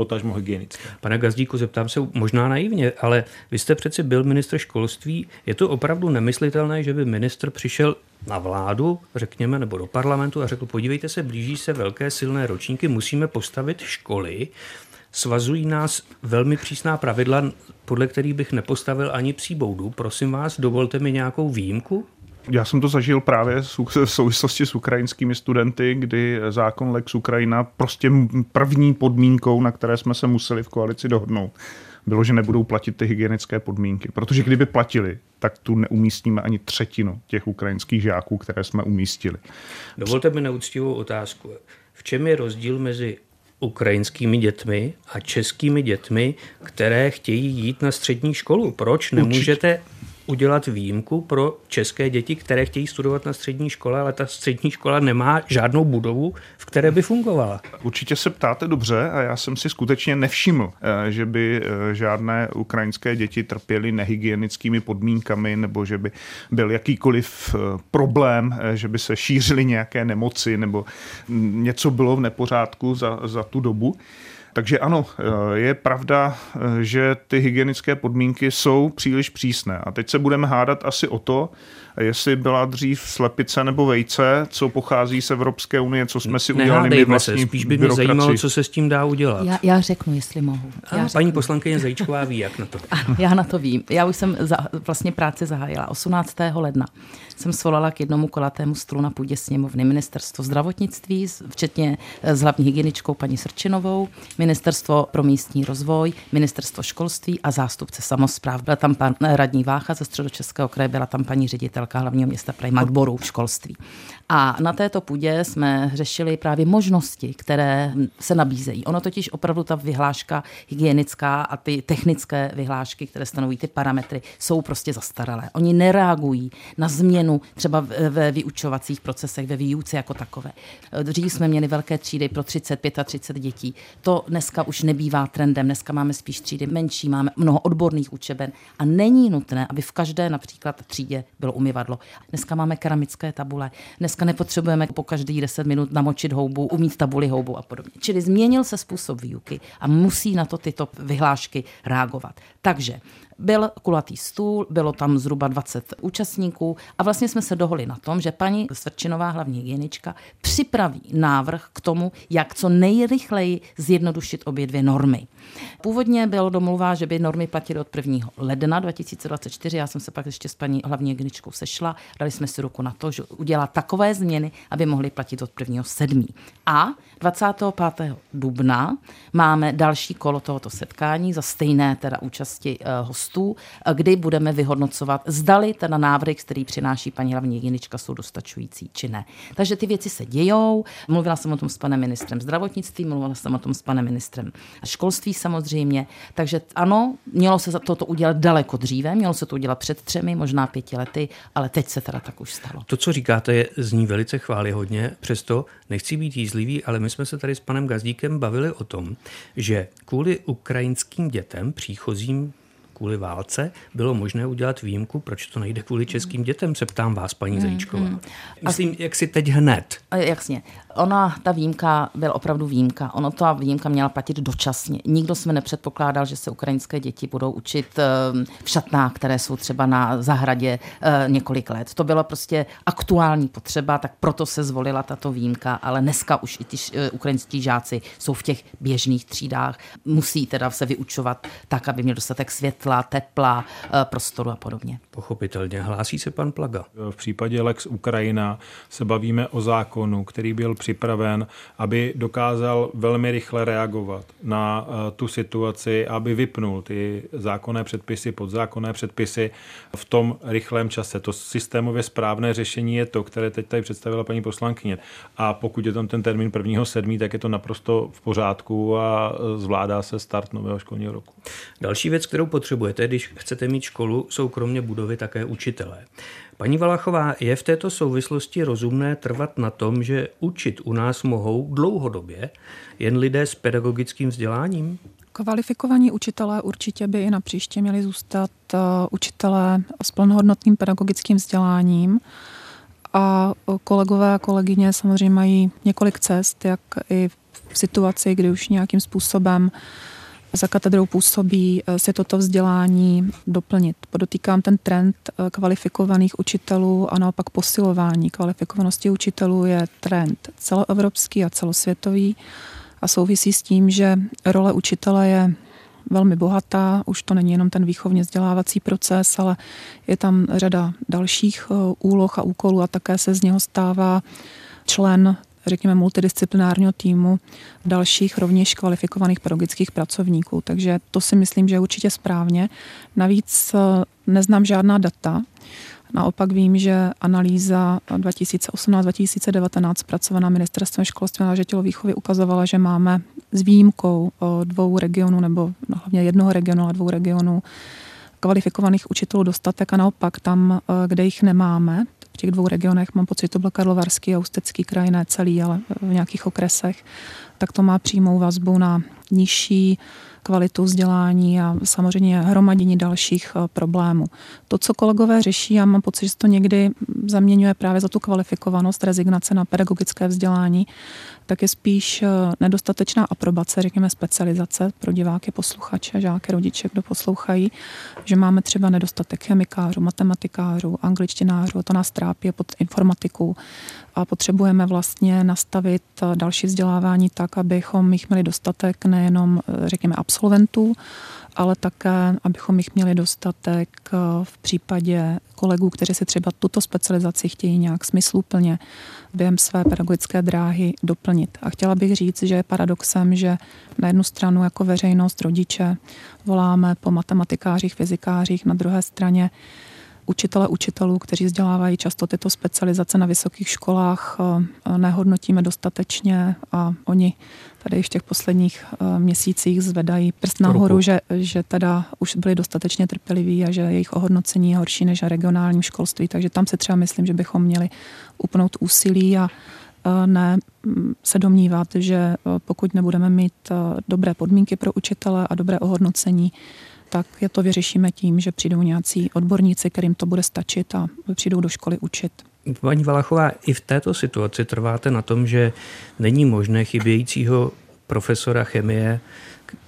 potažmo hygienické. Pane Gazdíku, zeptám se možná naivně, ale vy jste přeci byl ministr školství. Je to opravdu nemyslitelné, že by ministr přišel na vládu, řekněme, nebo do parlamentu a řekl, podívejte se, blíží se velké silné ročníky, musíme postavit školy, svazují nás velmi přísná pravidla, podle kterých bych nepostavil ani psí boudu. Prosím vás, dovolte mi nějakou výjimku? Já jsem to zažil právě v souvislosti s ukrajinskými studenty, kdy zákon Lex Ukrajina prostě první podmínkou, na které jsme se museli v koalici dohodnout, bylo, že nebudou platit ty hygienické podmínky. Protože kdyby platili, tak tu neumístíme ani třetinu těch ukrajinských žáků, které jsme umístili. Dovolte mi neúctivou otázku. V čem je rozdíl mezi ukrajinskými dětmi a českými dětmi, které chtějí jít na střední školu? Proč nemůžete Určitě udělat výjimku pro české děti, které chtějí studovat na střední škole, ale ta střední škola nemá žádnou budovu, v které by fungovala. Určitě se ptáte dobře a já jsem si skutečně nevšiml, eh, že by eh, žádné ukrajinské děti trpěly nehygienickými podmínkami nebo že by byl jakýkoliv eh, problém, že by se šířily nějaké nemoci nebo něco bylo v nepořádku za, za tu dobu. Takže ano, eh, je pravda, eh, že ty hygienické podmínky jsou příliš přísné. A teď se budeme hádat asi o to, jestli byla dřív slepice nebo vejce, co pochází z Evropské unie, co jsme si udělali my vlastní se, spíš by mě zajímalo, co se s tím dá udělat. Já, já řeknu, jestli mohu. Já já paní poslankyně Zajíčková ví, jak na to. Ano, já na to vím. Já už jsem za, vlastně práci zahájila 18. ledna. Jsem svolala k jednomu kolatému stolu na půdě sněmovny ministerstvo zdravotnictví, včetně eh, s hlavní hygieničkou paní Srčinovou, ministerstvo pro místní rozvoj, ministerstvo školství a zástupce samozpráv. Byla tam pan radní Vácha ze středočeského kraje, byla tam paní ředitel ředitelka hlavního města Prahy Magboru v školství. A na této půdě jsme řešili právě možnosti, které se nabízejí. Ono totiž opravdu ta vyhláška hygienická a ty technické vyhlášky, které stanoví ty parametry, jsou prostě zastaralé. Oni nereagují na změnu třeba ve vyučovacích procesech, ve výuce jako takové. Dřív jsme měli velké třídy pro 30, 35 dětí. To dneska už nebývá trendem. Dneska máme spíš třídy menší, máme mnoho odborných učeben a není nutné, aby v každé například třídě bylo umyvadlo. Dneska máme keramické tabule. Dneska nepotřebujeme po každý 10 minut namočit houbu, umít tabuli houbu a podobně. Čili změnil se způsob výuky a musí na to tyto vyhlášky reagovat. Takže byl kulatý stůl, bylo tam zhruba 20 účastníků a vlastně jsme se dohodli na tom, že paní Svrčinová, hlavní hygienička, připraví návrh k tomu, jak co nejrychleji zjednodušit obě dvě normy. Původně bylo domluva, že by normy platily od 1. ledna 2024. Já jsem se pak ještě s paní hlavní hygieničkou sešla. Dali jsme si ruku na to, že udělá takové změny, aby mohly platit od 1. 7. A 25. dubna máme další kolo tohoto setkání za stejné teda účasti uh, hostů, uh, kdy budeme vyhodnocovat, zdali teda návrhy, který přináší paní hlavní hygienička, jsou dostačující či ne. Takže ty věci se dějou. Mluvila jsem o tom s panem ministrem zdravotnictví, mluvila jsem o tom s panem ministrem školství samozřejmě. Takže ano, mělo se toto udělat daleko dříve, mělo se to udělat před třemi, možná pěti lety, ale teď se teda tak už stalo. To, co říkáte, je, zní velice chválihodně, přesto nechci být jízlivý, ale my jsme se tady s panem Gazdíkem bavili o tom, že kvůli ukrajinským dětem příchozím kvůli válce bylo možné udělat výjimku, proč to nejde kvůli českým dětem, se ptám vás, paní hmm, Zajíčková. Hmm. Myslím, jak si teď hned. Jasně. Ona, ta výjimka byla opravdu výjimka. Ono ta výjimka měla platit dočasně. Nikdo jsme nepředpokládal, že se ukrajinské děti budou učit ehm, v šatnách, které jsou třeba na zahradě eh, několik let. To byla prostě aktuální potřeba, tak proto se zvolila tato výjimka, ale dneska už i ty eh, ukrajinští žáci jsou v těch běžných třídách. Musí teda se vyučovat tak, aby měl dostatek světla, tepla, eh, prostoru a podobně. Pochopitelně. Hlásí se pan Plaga. V případě Lex Ukrajina se bavíme o zákonu, který byl připraven, aby dokázal velmi rychle reagovat na eh, tu situaci, aby vypnul ty zákonné předpisy, podzákonné předpisy v tom rychlém čase. To systémově správné řešení je to, které teď tady představila paní poslankyně. A pokud je tam ten termín 1.7., tak je to naprosto v pořádku a eh, zvládá se start nového školního roku. Další věc, kterou potřebujete, když chcete mít školu, jsou kromě budovy také učitelé. Paní Valachová, je v této souvislosti rozumné trvat na tom, že učit u nás mohou dlouhodobě jen lidé s pedagogickým vzděláním? Kvalifikovaní učitelé určitě by i na příště měli zůstat uh, učitelé s plnohodnotným pedagogickým vzděláním. A kolegové a kolegyně samozřejmě mají několik cest, jak i v situaci, kdy už nějakým způsobem uh, za katedrou působí, eh, si toto vzdělání doplnit. Podotýkám ten trend eh, kvalifikovaných učitelů a naopak posilování kvalifikovanosti učitelů je trend celoevropský a celosvětový a souvisí s tím, že role učitele je velmi bohatá, už to není jenom ten výchovně vzdělávací proces, ale je tam řada dalších eh, úloh a úkolů a také se z něho stává člen řekněme, multidisciplinárního týmu dalších rovněž kvalifikovaných pedagogických pracovníků. Takže to si myslím, že je určitě správně. Navíc eh, neznám žádná data, Naopak vím, že analýza 2018-2019 zpracovaná ministerstvem školství a tělovýchovy ukazovala, že máme s výjimkou eh, dvou regionů, nebo no, hlavně jednoho regionu a dvou regionů, kvalifikovaných učitelů dostatek a naopak tam, eh, kde jich nemáme, těch dvou regionech, mám pocit, to byl Karlovarský a Ústecký kraj, ne celý, ale v nějakých okresech, tak to má přímou vazbu na nižší kvalitu vzdělání a samozřejmě hromadění dalších eh, problémů. To, co kolegové řeší, já mám pocit, že to někdy zaměňuje právě za tu kvalifikovanost, rezignace na pedagogické vzdělání, tak je spíš eh, nedostatečná aprobace, řekněme specializace pro diváky, posluchače, žáky, rodiče, kdo poslouchají, že máme třeba nedostatek chemikářů, matematikářů, angličtinářů, to nás trápí pod informatiku a potřebujeme vlastně nastavit eh, další vzdělávání tak, abychom jich měli dostatek nejenom, eh, řekněme, absolventů, ale také, abychom jich měli dostatek v případě kolegů, kteří si třeba tuto specializaci chtějí nějak smysluplně během své pedagogické dráhy doplnit. A chtěla bych říct, že je paradoxem, že na jednu stranu jako veřejnost, rodiče voláme po matematikářích, fyzikářích, na druhé straně učitele učitelů, kteří vzdělávají často tyto specializace na vysokých školách, eh, nehodnotíme dostatečně a oni tady v těch posledních eh, měsících zvedají prst nahoru, že, že teda už byli dostatečně trpěliví a že jejich ohodnocení je horší než na regionálním školství. Takže tam se třeba myslím, že bychom měli upnout úsilí a eh, ne mm, se domnívat, že pokud nebudeme mít dobré podmínky pro učitele a dobré ohodnocení, tak je to vyřešíme tím, že přijdou nějací odborníci, kterým to bude stačit a přijdou do školy učit. Paní Valachová, i v této situaci trváte na tom, že není možné chybějícího profesora chemie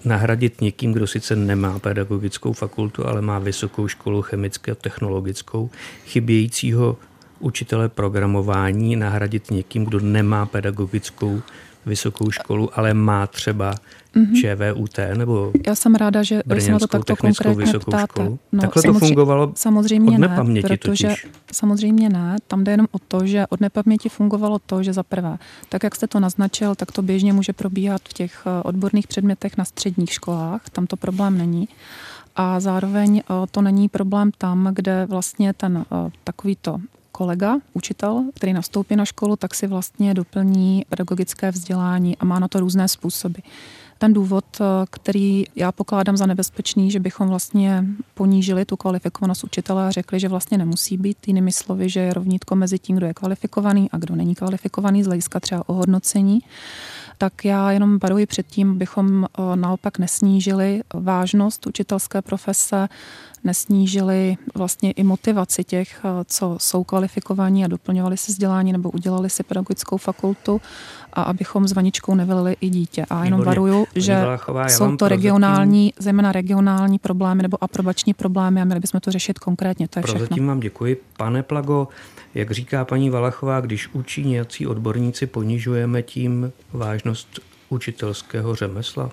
nahradit někým, kdo sice nemá pedagogickou fakultu, ale má vysokou školu chemickou technologickou, chybějícího učitele programování nahradit někým, kdo nemá pedagogickou vysokou školu, ale má třeba mm-hmm. ČVUT nebo Já jsem ráda, že se na to takto konkrétně ptáte. Školu. No, Takhle to fungovalo samozřejmě od nepaměti ne, protože totiž. Samozřejmě ne, tam jde jenom o to, že od nepaměti fungovalo to, že za prvé, tak jak jste to naznačil, tak to běžně může probíhat v těch eh, odborných předmětech na středních školách, tam to problém není. A zároveň eh, to není problém tam, kde vlastně ten eh, takovýto kolega, učitel, který nastoupí na školu, tak si vlastně doplní pedagogické vzdělání a má na to různé způsoby. Ten důvod, eh, který já pokládám za nebezpečný, že bychom vlastně ponížili tu kvalifikovanost učitele a řekli, že vlastně nemusí být, jinými slovy, že je rovnítko mezi tím, kdo je kvalifikovaný a kdo není kvalifikovaný z hlediska třeba ohodnocení, tak já jenom varuji před tím, abychom eh, naopak nesnížili vážnost učitelské profese, nesnížili vlastně i motivaci těch, eh, co jsou kvalifikovaní a doplňovali si vzdělání nebo udělali si pedagogickou fakultu a abychom s vaničkou nevylili i dítě. A jenom Výborně. varuju, že Vláchová, jsou to regionální, zejména regionální problémy nebo aprobační problémy a měli bychom to řešit konkrétně. To je Prozatím všechno. vám děkuji. Pane Plago, jak říká paní Valachová, když učí nějací odborníci, ponižujeme tím vážnost učitelského řemesla?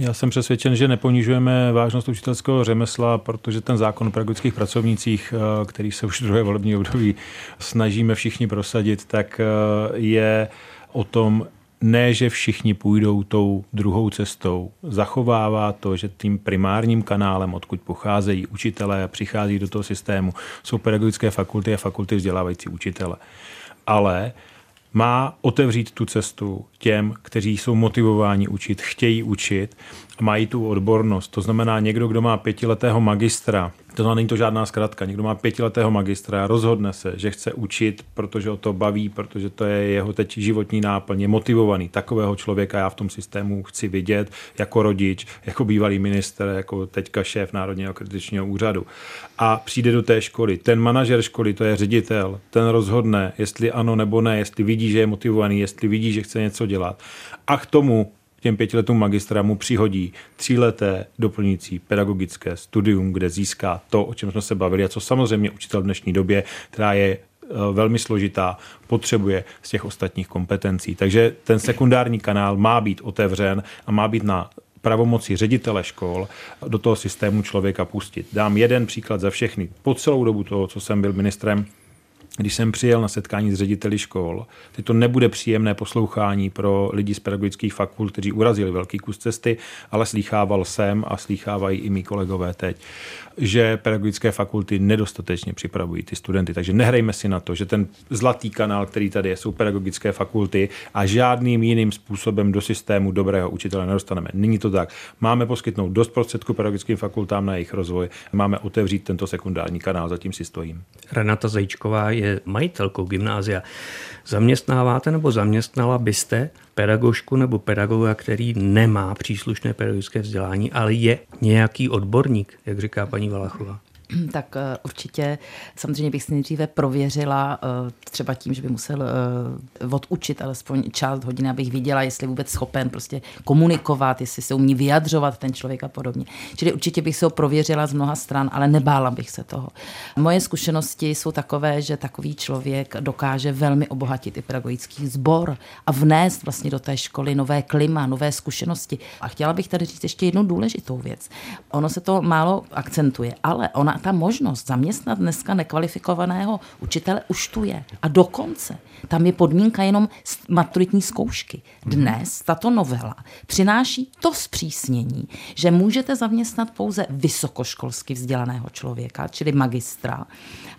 Já jsem přesvědčen, že neponižujeme vážnost učitelského řemesla, protože ten zákon o pedagogických pracovnících, eh, který se už druhé volební období snažíme všichni prosadit, tak eh, je o tom, ne, že všichni půjdou tou druhou cestou. Zachovává to, že tím primárním kanálem, odkud pocházejí učitelé a přichází do toho systému, jsou pedagogické fakulty a fakulty vzdělávající učitele. Ale má otevřít tu cestu těm, kteří jsou motivováni učit, chtějí učit mají tu odbornost. To znamená někdo, kdo má pětiletého magistra, to znamená, není to žádná zkratka. Někdo má pětiletého magistra, rozhodne se, že chce učit, protože o to baví, protože to je jeho teď životní náplň, je motivovaný. Takového člověka já v tom systému chci vidět jako rodič, jako bývalý minister, jako teďka šéf Národního kritičního úřadu. A přijde do té školy. Ten manažer školy, to je ředitel, ten rozhodne, jestli ano nebo ne, jestli vidí, že je motivovaný, jestli vidí, že chce něco dělat. A k tomu těm pěti letům magistra mu přihodí tříleté doplňující pedagogické studium, kde získá to, o čem jsme se bavili a co samozřejmě učitel v dnešní době, která je e, velmi složitá, potřebuje z těch ostatních kompetencí. Takže ten sekundární kanál má být otevřen a má být na pravomoci ředitele škol do toho systému člověka pustit. Dám jeden příklad za všechny. Po celou dobu toho, co jsem byl ministrem, když jsem přijel na setkání s řediteli škol, teď to nebude příjemné poslouchání pro lidi z pedagogických fakult, kteří urazili velký kus cesty, ale slýchával jsem a slýchávají i mý kolegové teď, že pedagogické fakulty nedostatečně připravují ty studenty. Takže nehrajme si na to, že ten zlatý kanál, který tady je, jsou pedagogické fakulty a žádným jiným způsobem do systému dobrého učitele nedostaneme. Není to tak. Máme poskytnout dost prostředků pedagogickým fakultám na jejich rozvoj, máme otevřít tento sekundární kanál, zatím si stojím. Renata Zajíčková je majitelkou gymnázia. Zaměstnáváte nebo zaměstnala byste pedagožku nebo pedagoga, který nemá příslušné pedagogické vzdělání, ale je nějaký odborník, jak říká paní Valachová? tak eh, určitě samozřejmě bych si nejdříve prověřila eh, třeba tím, že by musel eh, odučit alespoň část hodiny, abych viděla, jestli vůbec schopen prostě komunikovat, jestli se umí vyjadřovat ten člověk a podobně. Čili určitě bych se ho prověřila z mnoha stran, ale nebála bych se toho. Moje zkušenosti jsou takové, že takový člověk dokáže velmi obohatit i pedagogický sbor a vnést vlastně do té školy nové klima, nové zkušenosti. A chtěla bych tady říct ještě jednu důležitou věc. Ono se to málo akcentuje, ale ona ta možnost zaměstnat dneska nekvalifikovaného učitele už tu je. A dokonce tam je podmínka jenom maturitní zkoušky. Dnes tato novela přináší to zpřísnění, že můžete zaměstnat pouze vysokoškolsky vzdělaného člověka, čili magistra,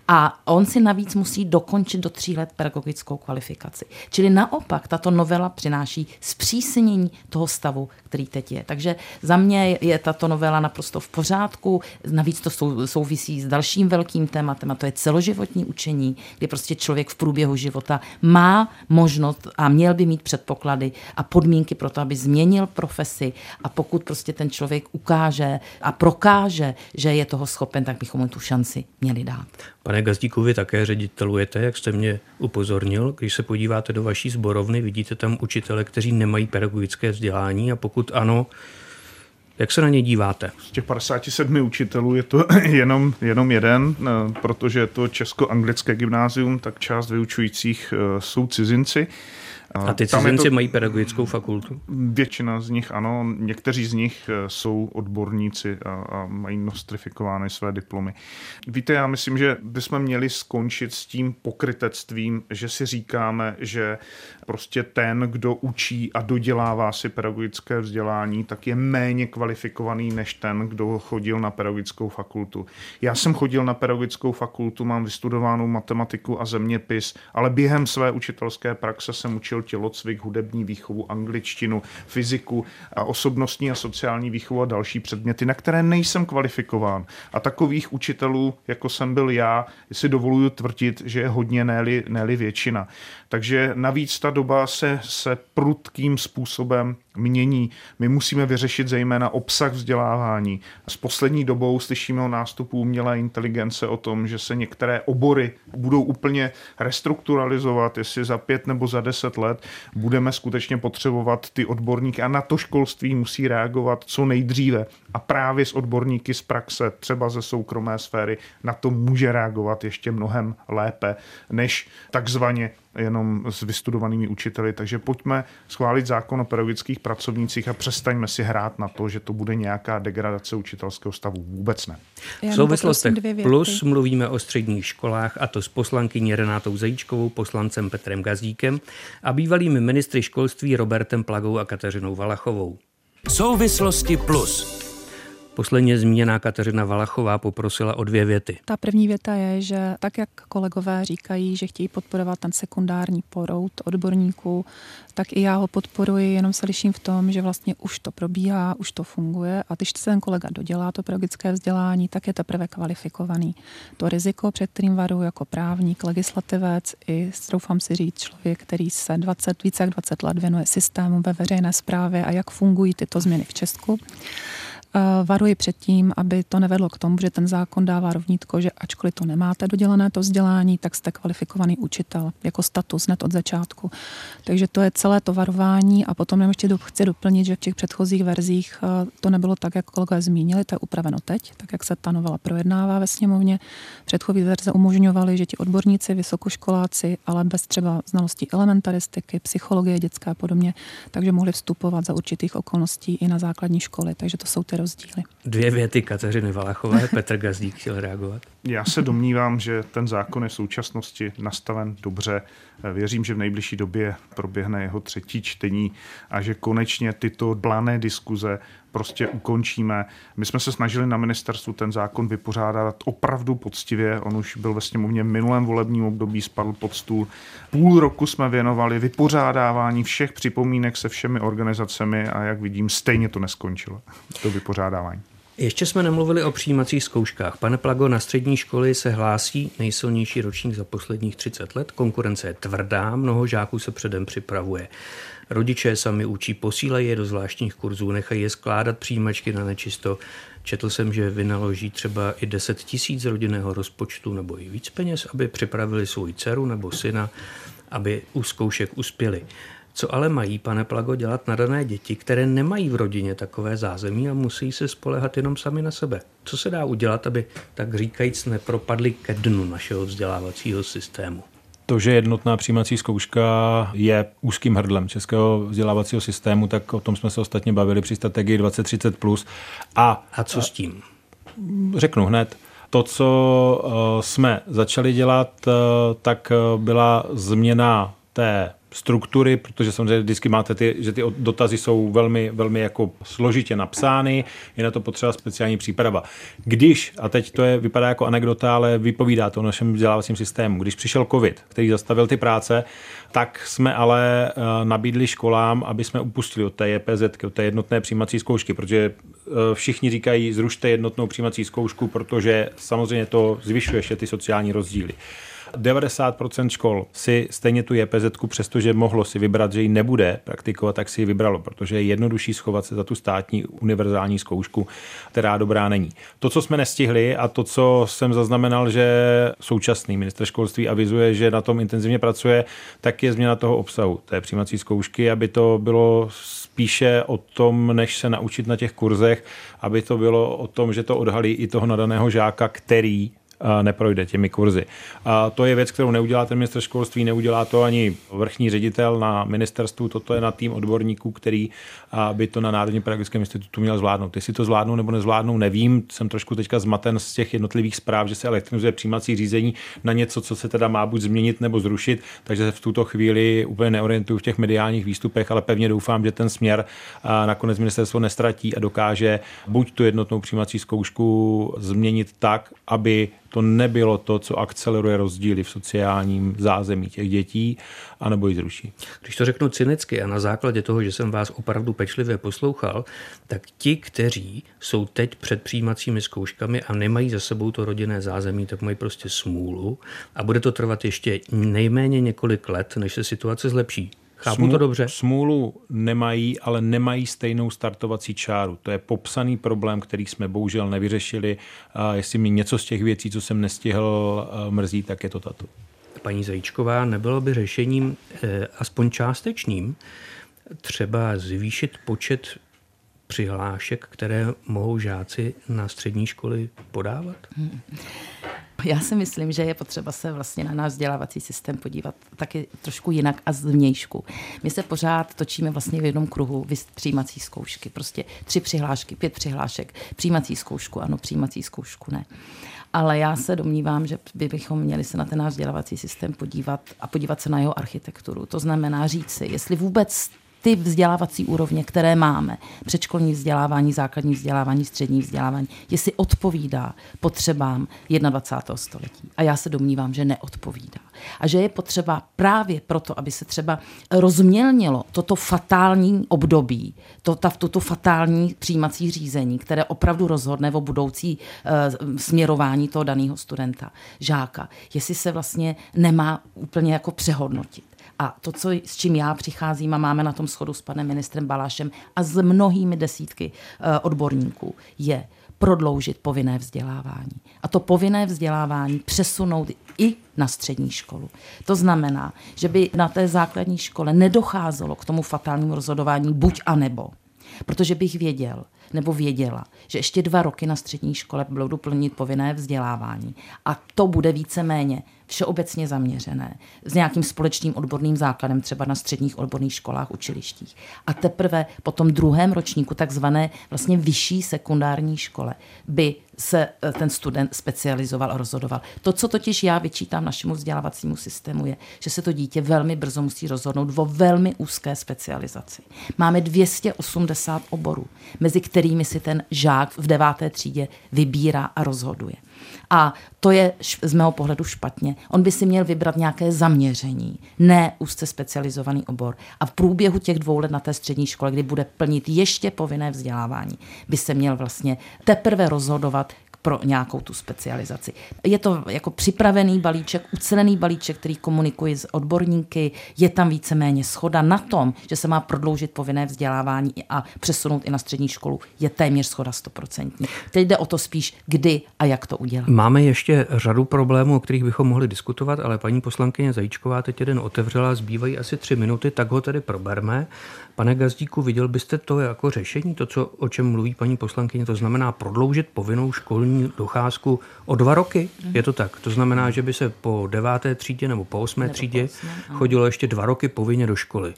a on si navíc musí dokončit do tří let pedagogickou kvalifikaci. Čili naopak tato novela přináší zpřísnění toho stavu, který teď je. Takže za mě je tato novela naprosto v pořádku. Navíc to souvisí s dalším velkým tématem, a to je celoživotní učení, kdy prostě člověk v průběhu života má možnost a měl by mít předpoklady a podmínky pro to, aby změnil profesi. A pokud prostě ten člověk ukáže a prokáže, že je toho schopen, tak bychom mu tu šanci měli dát. Pane Gazdíku, vy také ředitelujete, jak jste mě upozornil. Když se podíváte do vaší zborovny, vidíte tam učitele, kteří nemají pedagogické vzdělání a pokud ano, jak se na ně díváte? Z těch 57 učitelů je to jenom, jenom jeden, eh, protože je to česko-anglické gymnázium, tak část vyučujících eh, jsou cizinci. A ty cizinci to, mají pedagogickou fakultu? Většina z nich ano, někteří z nich eh, jsou odborníci a, a mají nostrifikovány své diplomy. Víte, já myslím, že bychom měli skončit s tím pokrytectvím, že si říkáme, že prostě ten, kdo učí a dodělává si pedagogické vzdělání, tak je méně kvalifikovaný než ten, kdo chodil na pedagogickou fakultu. Já jsem chodil na pedagogickou fakultu, mám vystudovanou matematiku a zeměpis, ale během své učitelské praxe jsem učil tělocvik, hudební výchovu, angličtinu, fyziku a osobnostní a sociální výchovu a další předměty, na které nejsem kvalifikován. A takových učitelů, jako jsem byl já, si dovoluju tvrdit, že je hodně, ne-li, ne většina. Takže navíc ta doba se, se prudkým způsobem mění. My musíme vyřešit zejména obsah vzdělávání. S poslední dobou slyšíme o nástupu umělé inteligence, o tom, že se některé obory budou úplně restrukturalizovat, jestli za pět nebo za deset let budeme skutečně potřebovat ty odborníky a na to školství musí reagovat co nejdříve. A právě s odborníky z praxe, třeba ze soukromé sféry, na to může reagovat ještě mnohem lépe, než takzvaně jenom s vystudovanými učiteli. Takže pojďme schválit zákon o pedagogických pracovnících a přestaňme si hrát na to, že to bude nějaká degradace učitelského stavu. Vůbec ne. V souvislostech plus mluvíme o středních školách a to s poslankyní Renátou Zajíčkovou, poslancem Petrem Gazdíkem a bývalými ministry školství Robertem Plagou a Kateřinou Valachovou. Souvislosti plus. Posledně zmíněná Kateřina Valachová poprosila o dvě věty. Ta první věta je, že tak, jak kolegové říkají, že chtějí podporovat ten sekundární porout odborníků, tak i já ho podporuji, jenom se liším v tom, že vlastně už to probíhá, už to funguje a když se ten kolega dodělá to pedagogické vzdělání, tak je teprve kvalifikovaný. To riziko, před kterým varuji jako právník, legislativec i, doufám si říct, člověk, který se 20, více jak 20 let věnuje systému ve veřejné správě a jak fungují tyto změny v Česku, varuji před tím, aby to nevedlo k tomu, že ten zákon dává rovnítko, že ačkoliv to nemáte dodělané to vzdělání, tak jste kvalifikovaný učitel jako status hned od začátku. Takže to je celé to varování a potom ještě chci doplnit, že v těch předchozích verzích eh, to nebylo tak, jak kolegové zmínili, to je upraveno teď, tak jak se ta novela projednává ve sněmovně. Předchozí verze umožňovaly, že ti odborníci, vysokoškoláci, ale bez třeba znalostí elementaristiky, psychologie dětské a podobně, takže mohli vstupovat za určitých okolností i na základní školy. Takže to jsou ty rozdíly. Dvě věty Kateřiny Valachové, Petr Gazdík chtěl reagovat. Já se domnívám, že ten zákon je v současnosti nastaven dobře. Věřím, že v nejbližší době proběhne jeho třetí čtení a že konečně tyto blané diskuze prostě ukončíme. My jsme se snažili na ministerstvu ten zákon vypořádat opravdu poctivě. On už byl ve sněmovně v minulém volebním období, spadl pod stůl. Půl roku jsme věnovali vypořádávání všech připomínek se všemi organizacemi a jak vidím, stejně to neskončilo, to vypořádávání. Ještě jsme nemluvili o přijímacích zkouškách. Pane Plago, na střední školy se hlásí nejsilnější ročník za posledních 30 let. Konkurence je tvrdá, mnoho žáků se předem připravuje. Rodiče sami učí, posílají je do zvláštních kurzů, nechají je skládat přijímačky na nečisto. Četl jsem, že vynaloží třeba i 10 tisíc rodinného rozpočtu nebo i víc peněz, aby připravili svou dceru nebo syna, aby u zkoušek uspěli. Co ale mají, pane Plago, dělat nadané děti, které nemají v rodině takové zázemí a musí se spolehat jenom sami na sebe? Co se dá udělat, aby tak říkajíc nepropadli ke dnu našeho vzdělávacího systému? To, že jednotná přijímací zkouška je úzkým hrdlem českého vzdělávacího systému, tak o tom jsme se ostatně bavili při strategii 2030+. A, a co s tím? Řeknu hned. To, co jsme začali dělat, tak byla změna té struktury, protože samozřejmě vždycky máte ty, že ty dotazy jsou velmi, velmi jako složitě napsány, je na to potřeba speciální příprava. Když, a teď to je, vypadá jako anekdota, ale vypovídá to o našem vzdělávacím systému, když přišel covid, který zastavil ty práce, tak jsme ale eh, nabídli školám, aby jsme upustili od té JPZ, od té jednotné přijímací zkoušky, protože eh, všichni říkají, zrušte jednotnou přijímací zkoušku, protože samozřejmě to zvyšuje ještě ty sociální rozdíly. 90% škol si stejně tu JPZ, přestože mohlo si vybrat, že ji nebude praktikovat, tak si ji vybralo, protože je jednodušší schovat se za tu státní univerzální zkoušku, která dobrá není. To, co jsme nestihli a to, co jsem zaznamenal, že současný minister školství avizuje, že na tom intenzivně pracuje, tak je změna toho obsahu té přijímací zkoušky, aby to bylo spíše o tom, než se naučit na těch kurzech, aby to bylo o tom, že to odhalí i toho nadaného žáka, který neprojde těmi kurzy. A to je věc, kterou neudělá ten minister školství, neudělá to ani vrchní ředitel na ministerstvu, toto je na tým odborníků, který by to na Národním pedagogickém institutu měl zvládnout. Jestli to zvládnou nebo nezvládnou, nevím. Jsem trošku teďka zmaten z těch jednotlivých zpráv, že se elektronizuje přijímací řízení na něco, co se teda má buď změnit nebo zrušit, takže se v tuto chvíli úplně neorientuju v těch mediálních výstupech, ale pevně doufám, že ten směr nakonec ministerstvo nestratí a dokáže buď tu jednotnou přijímací zkoušku změnit tak, aby to nebylo to, co akceleruje rozdíly v sociálním zázemí těch dětí, anebo ji zruší. Když to řeknu cynicky a na základě toho, že jsem vás opravdu pečlivě poslouchal, tak ti, kteří jsou teď před přijímacími zkouškami a nemají za sebou to rodinné zázemí, tak mají prostě smůlu a bude to trvat ještě nejméně několik let, než se situace zlepší. Chápu Smů, to dobře? Smůlu nemají, ale nemají stejnou startovací čáru. To je popsaný problém, který jsme bohužel nevyřešili. A jestli mi něco z těch věcí, co jsem nestihl, mrzí, tak je to tato. Paní Zajíčková, nebylo by řešením eh, aspoň částečným třeba zvýšit počet přihlášek, které mohou žáci na střední školy podávat? Hmm. Já si myslím, že je potřeba se vlastně na náš vzdělávací systém podívat taky trošku jinak a zvnějšku. My se pořád točíme vlastně v jednom kruhu přijímací zkoušky. Prostě tři přihlášky, pět přihlášek, přijímací zkoušku, ano, přijímací zkoušku ne. Ale já se domnívám, že by bychom měli se na ten náš vzdělávací systém podívat a podívat se na jeho architekturu. To znamená říct si, jestli vůbec ty vzdělávací úrovně, které máme, předškolní vzdělávání, základní vzdělávání, střední vzdělávání, jestli odpovídá potřebám 21. století. A já se domnívám, že neodpovídá. A že je potřeba právě proto, aby se třeba rozmělnilo toto fatální období, to, ta, toto fatální přijímací řízení, které opravdu rozhodne o budoucí e, směrování toho daného studenta, žáka, jestli se vlastně nemá úplně jako přehodnotit. A to, co, s čím já přicházím a máme na tom schodu s panem ministrem Balášem a s mnohými desítky uh, odborníků, je prodloužit povinné vzdělávání. A to povinné vzdělávání přesunout i na střední školu. To znamená, že by na té základní škole nedocházelo k tomu fatálnímu rozhodování buď a nebo. Protože bych věděl, nebo věděla, že ještě dva roky na střední škole budou plnit povinné vzdělávání. A to bude více-méně všeobecně zaměřené, s nějakým společným odborným základem, třeba na středních odborných školách, učilištích. A teprve po tom druhém ročníku, takzvané vlastně vyšší sekundární škole, by se eh, ten student specializoval a rozhodoval. To, co totiž já vyčítám našemu vzdělávacímu systému, je, že se to dítě velmi brzo musí rozhodnout o velmi úzké specializaci. Máme 280 oborů, mezi kterými si ten žák v deváté třídě vybírá a rozhoduje. A to je z mého pohledu špatně. On by si měl vybrat nějaké zaměření, ne úzce specializovaný obor. A v průběhu těch dvou let na té střední škole, kdy bude plnit ještě povinné vzdělávání, by se měl vlastně teprve rozhodovat, pro nějakou tu specializaci. Je to jako připravený balíček, ucelený balíček, který komunikuje s odborníky, je tam víceméně schoda na tom, že se má prodloužit povinné vzdělávání a přesunout i na střední školu, je téměř schoda stoprocentní. Teď jde o to spíš, kdy a jak to udělat. Máme ještě řadu problémů, o kterých bychom mohli diskutovat, ale paní poslankyně Zajíčková teď jeden otevřela, zbývají asi tři minuty, tak ho tedy proberme. Pane Gazdíku, viděl byste to jako řešení, to, co, o čem mluví paní poslankyně, to znamená prodloužit povinnou školní školní docházku o dva roky. Je to tak. To znamená, že by se po deváté třídě nebo po osmé nebo třídě po osmé, chodilo ještě dva roky povinně do školy.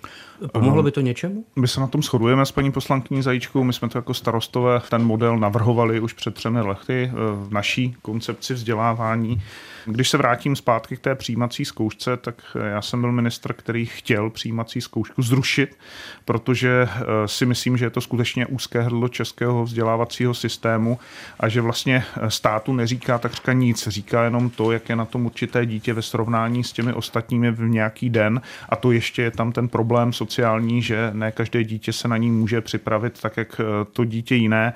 Pomohlo by to něčemu? My se na tom shodujeme s paní poslankyní Zajíčkou. My jsme to jako starostové ten model navrhovali už před třemi lety v naší koncepci vzdělávání. Když se vrátím zpátky k té přijímací zkoušce, tak já jsem byl ministr, který chtěl přijímací zkoušku zrušit, protože eh, si myslím, že je to skutečně úzké hrdlo českého vzdělávacího systému a že vlastně eh, státu neříká takřka nic, říká jenom to, jak je na tom určité dítě ve srovnání s těmi ostatními v nějaký den a to ještě je tam ten problém sociální, že ne každé dítě se na ní může připravit tak, jak eh, to dítě jiné.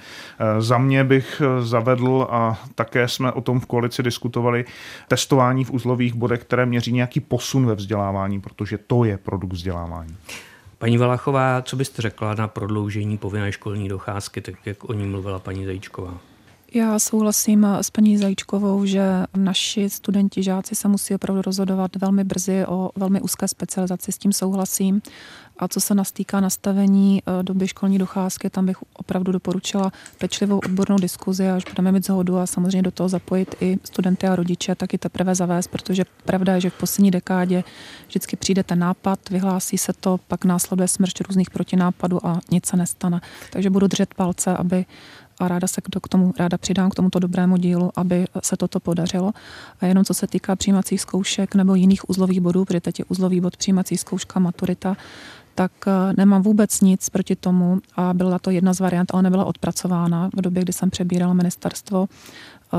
Za mě bych zavedl a také jsme o tom v koalici diskutovali testování v uzlových bodech, které měří nějaký posun ve vzdělávání, protože to je produkt vzdělávání. Paní Valachová, co byste řekla na prodloužení povinné školní docházky, tak jak o ní mluvila paní Zajíčková? Já souhlasím s paní Zajíčkovou, že naši studenti, žáci se musí opravdu rozhodovat velmi brzy o velmi úzké specializaci, s tím souhlasím. A co se nás týká nastavení eh, doby školní docházky, tam bych opravdu doporučila pečlivou odbornou diskuzi, až budeme mít zhodu a samozřejmě do toho zapojit i studenty a rodiče, taky teprve zavést, protože pravda je, že v poslední dekádě vždycky přijde ten nápad, vyhlásí se to, pak následuje smršť různých protinápadů a nic se nestane. Takže budu držet palce, aby a ráda se k tomu ráda přidám k tomuto dobrému dílu, aby se toto podařilo. A jenom co se týká přijímacích zkoušek nebo jiných uzlových bodů, protože teď je uzlový bod přijímací zkouška, maturita, tak eh, nemám vůbec nic proti tomu a byla to jedna z variant, ale nebyla odpracována v době, kdy jsem přebírala ministerstvo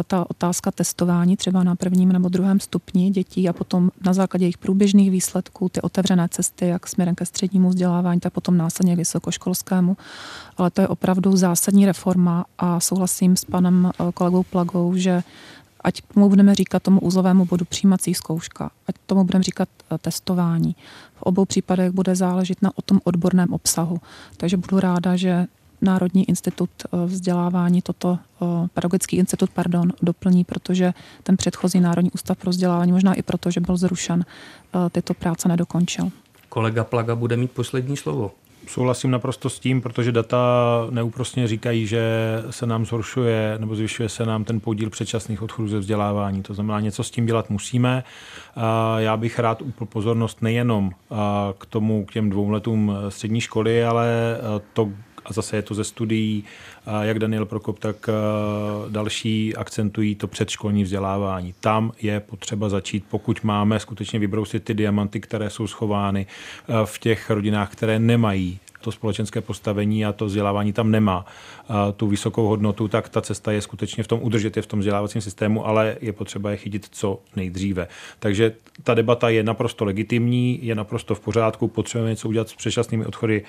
ta otázka testování třeba na prvním nebo druhém stupni dětí a potom na základě jejich průběžných výsledků ty otevřené cesty, jak směrem ke střednímu vzdělávání, tak potom následně vysokoškolskému. Ale to je opravdu zásadní reforma a souhlasím s panem eh, kolegou Plagou, že ať tomu budeme říkat tomu úzlovému bodu přijímací zkouška, ať tomu budeme říkat eh, testování. V obou případech bude záležet na o tom odborném obsahu. Takže budu ráda, že Národní institut eh, vzdělávání toto, eh, pedagogický institut, pardon, doplní, protože ten předchozí Národní ústav pro vzdělávání, možná i proto, že byl zrušen, tyto práce nedokončil. Kolega Plaga bude mít poslední slovo. Souhlasím naprosto s tím, protože data neúprostně říkají, že se nám zhoršuje nebo zvyšuje se nám ten podíl předčasných odchodů ze vzdělávání. To znamená, něco s tím dělat musíme. Já bych rád upl pozornost nejenom k tomu, k těm dvou letům střední školy, ale to, a zase je to ze studií, jak Daniel Prokop, tak další akcentují to předškolní vzdělávání. Tam je potřeba začít, pokud máme skutečně vybrousit ty diamanty, které jsou schovány v těch rodinách, které nemají to společenské postavení a to vzdělávání tam nemá tu vysokou hodnotu, tak ta cesta je skutečně v tom udržet je v tom vzdělávacím systému, ale je potřeba je chytit co nejdříve. Takže ta debata je naprosto legitimní, je naprosto v pořádku, potřebujeme něco udělat s předčasnými odchody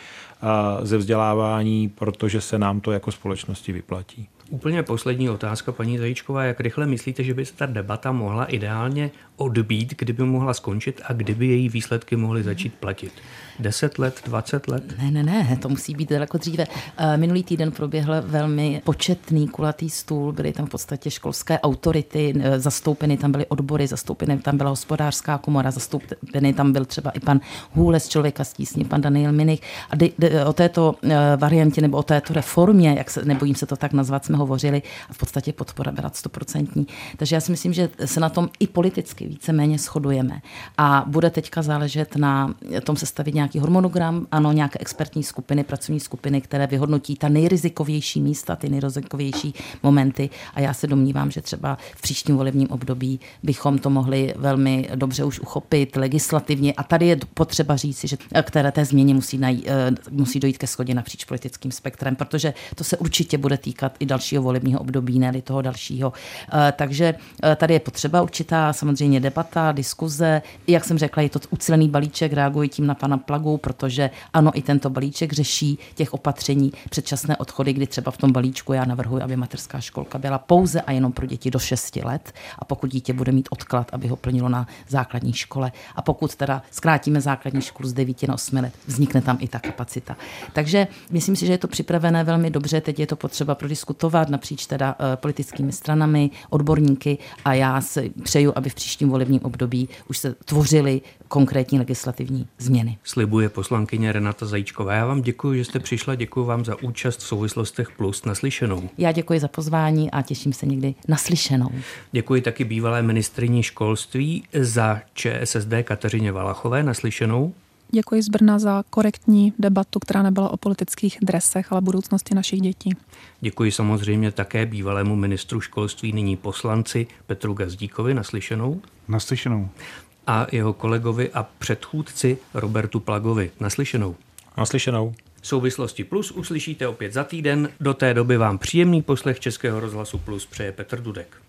ze vzdělávání, protože se nám to jako společnosti vyplatí. Úplně poslední otázka, paní Zajíčková. Jak rychle myslíte, že by se ta debata mohla ideálně odbít, kdyby mohla skončit a kdyby její výsledky mohly začít platit? 10 let, 20 let? Ne, ne, ne, to musí být daleko dříve. Eh, minulý týden proběhl velmi početný kulatý stůl, byly tam v podstatě školské autority, eh, zastoupeny tam byly odbory, zastoupeny tam byla hospodářská komora, zastoupeny tam byl třeba i pan Hůle z Člověka z tísně, pan Daniel Minich. A de, de, o této eh, variantě nebo o této reformě, jak se, nebojím se to tak nazvat, jsme hovořili a v podstatě podpora byla stoprocentní. Takže já si myslím, že se na tom i politicky víceméně shodujeme. A bude teďka záležet na tom sestavit nějaký hormonogram, ano, nějaké expertní skupiny, pracovní skupiny, které vyhodnotí ta nejrizikovější místa, ty nejrizikovější momenty. A já se domnívám, že třeba v příštím volebním období bychom to mohli velmi dobře už uchopit legislativně. A tady je potřeba říci, že které té změně musí, najít, eh, musí dojít ke schodě napříč politickým spektrem, protože to se určitě bude týkat i dalšího volebního období, ne toho dalšího. Eh, takže eh, tady je potřeba určitá samozřejmě debata, diskuze. Jak jsem řekla, je to ucelený balíček, reaguji tím na pana Plagu, protože ano, i tento balíček řeší těch opatření předčasné odchody, kdy třeba v tom balíčku já navrhuji, aby mateřská školka byla pouze a jenom pro děti do 6 let a pokud dítě bude mít odklad, aby ho plnilo na základní škole a pokud teda zkrátíme základní školu z 9 na 8 let, vznikne tam i ta kapacita. Takže myslím si, že je to připravené velmi dobře, teď je to potřeba prodiskutovat napříč teda uh, politickými stranami, odborníky a já si přeju, aby v příštím příštím volebním období už se tvořily konkrétní legislativní změny. Slibuje poslankyně Renata Zajíčková. Já vám děkuji, že jste přišla, děkuji vám za účast v souvislostech plus naslyšenou. Já děkuji za pozvání a těším se někdy naslyšenou. Děkuji taky bývalé ministrině školství za ČSSD Kateřině Valachové naslyšenou. Děkuji z Brna za korektní debatu, která nebyla o politických dresech, ale budoucnosti našich dětí. Děkuji samozřejmě také bývalému ministru školství, nyní poslanci Petru Gazdíkovi naslyšenou. Naslyšenou. A jeho kolegovi a předchůdci Robertu Plagovi naslyšenou. Naslyšenou. Souvislosti Plus uslyšíte opět za týden. Do té doby vám příjemný poslech Českého rozhlasu Plus přeje Petr Dudek.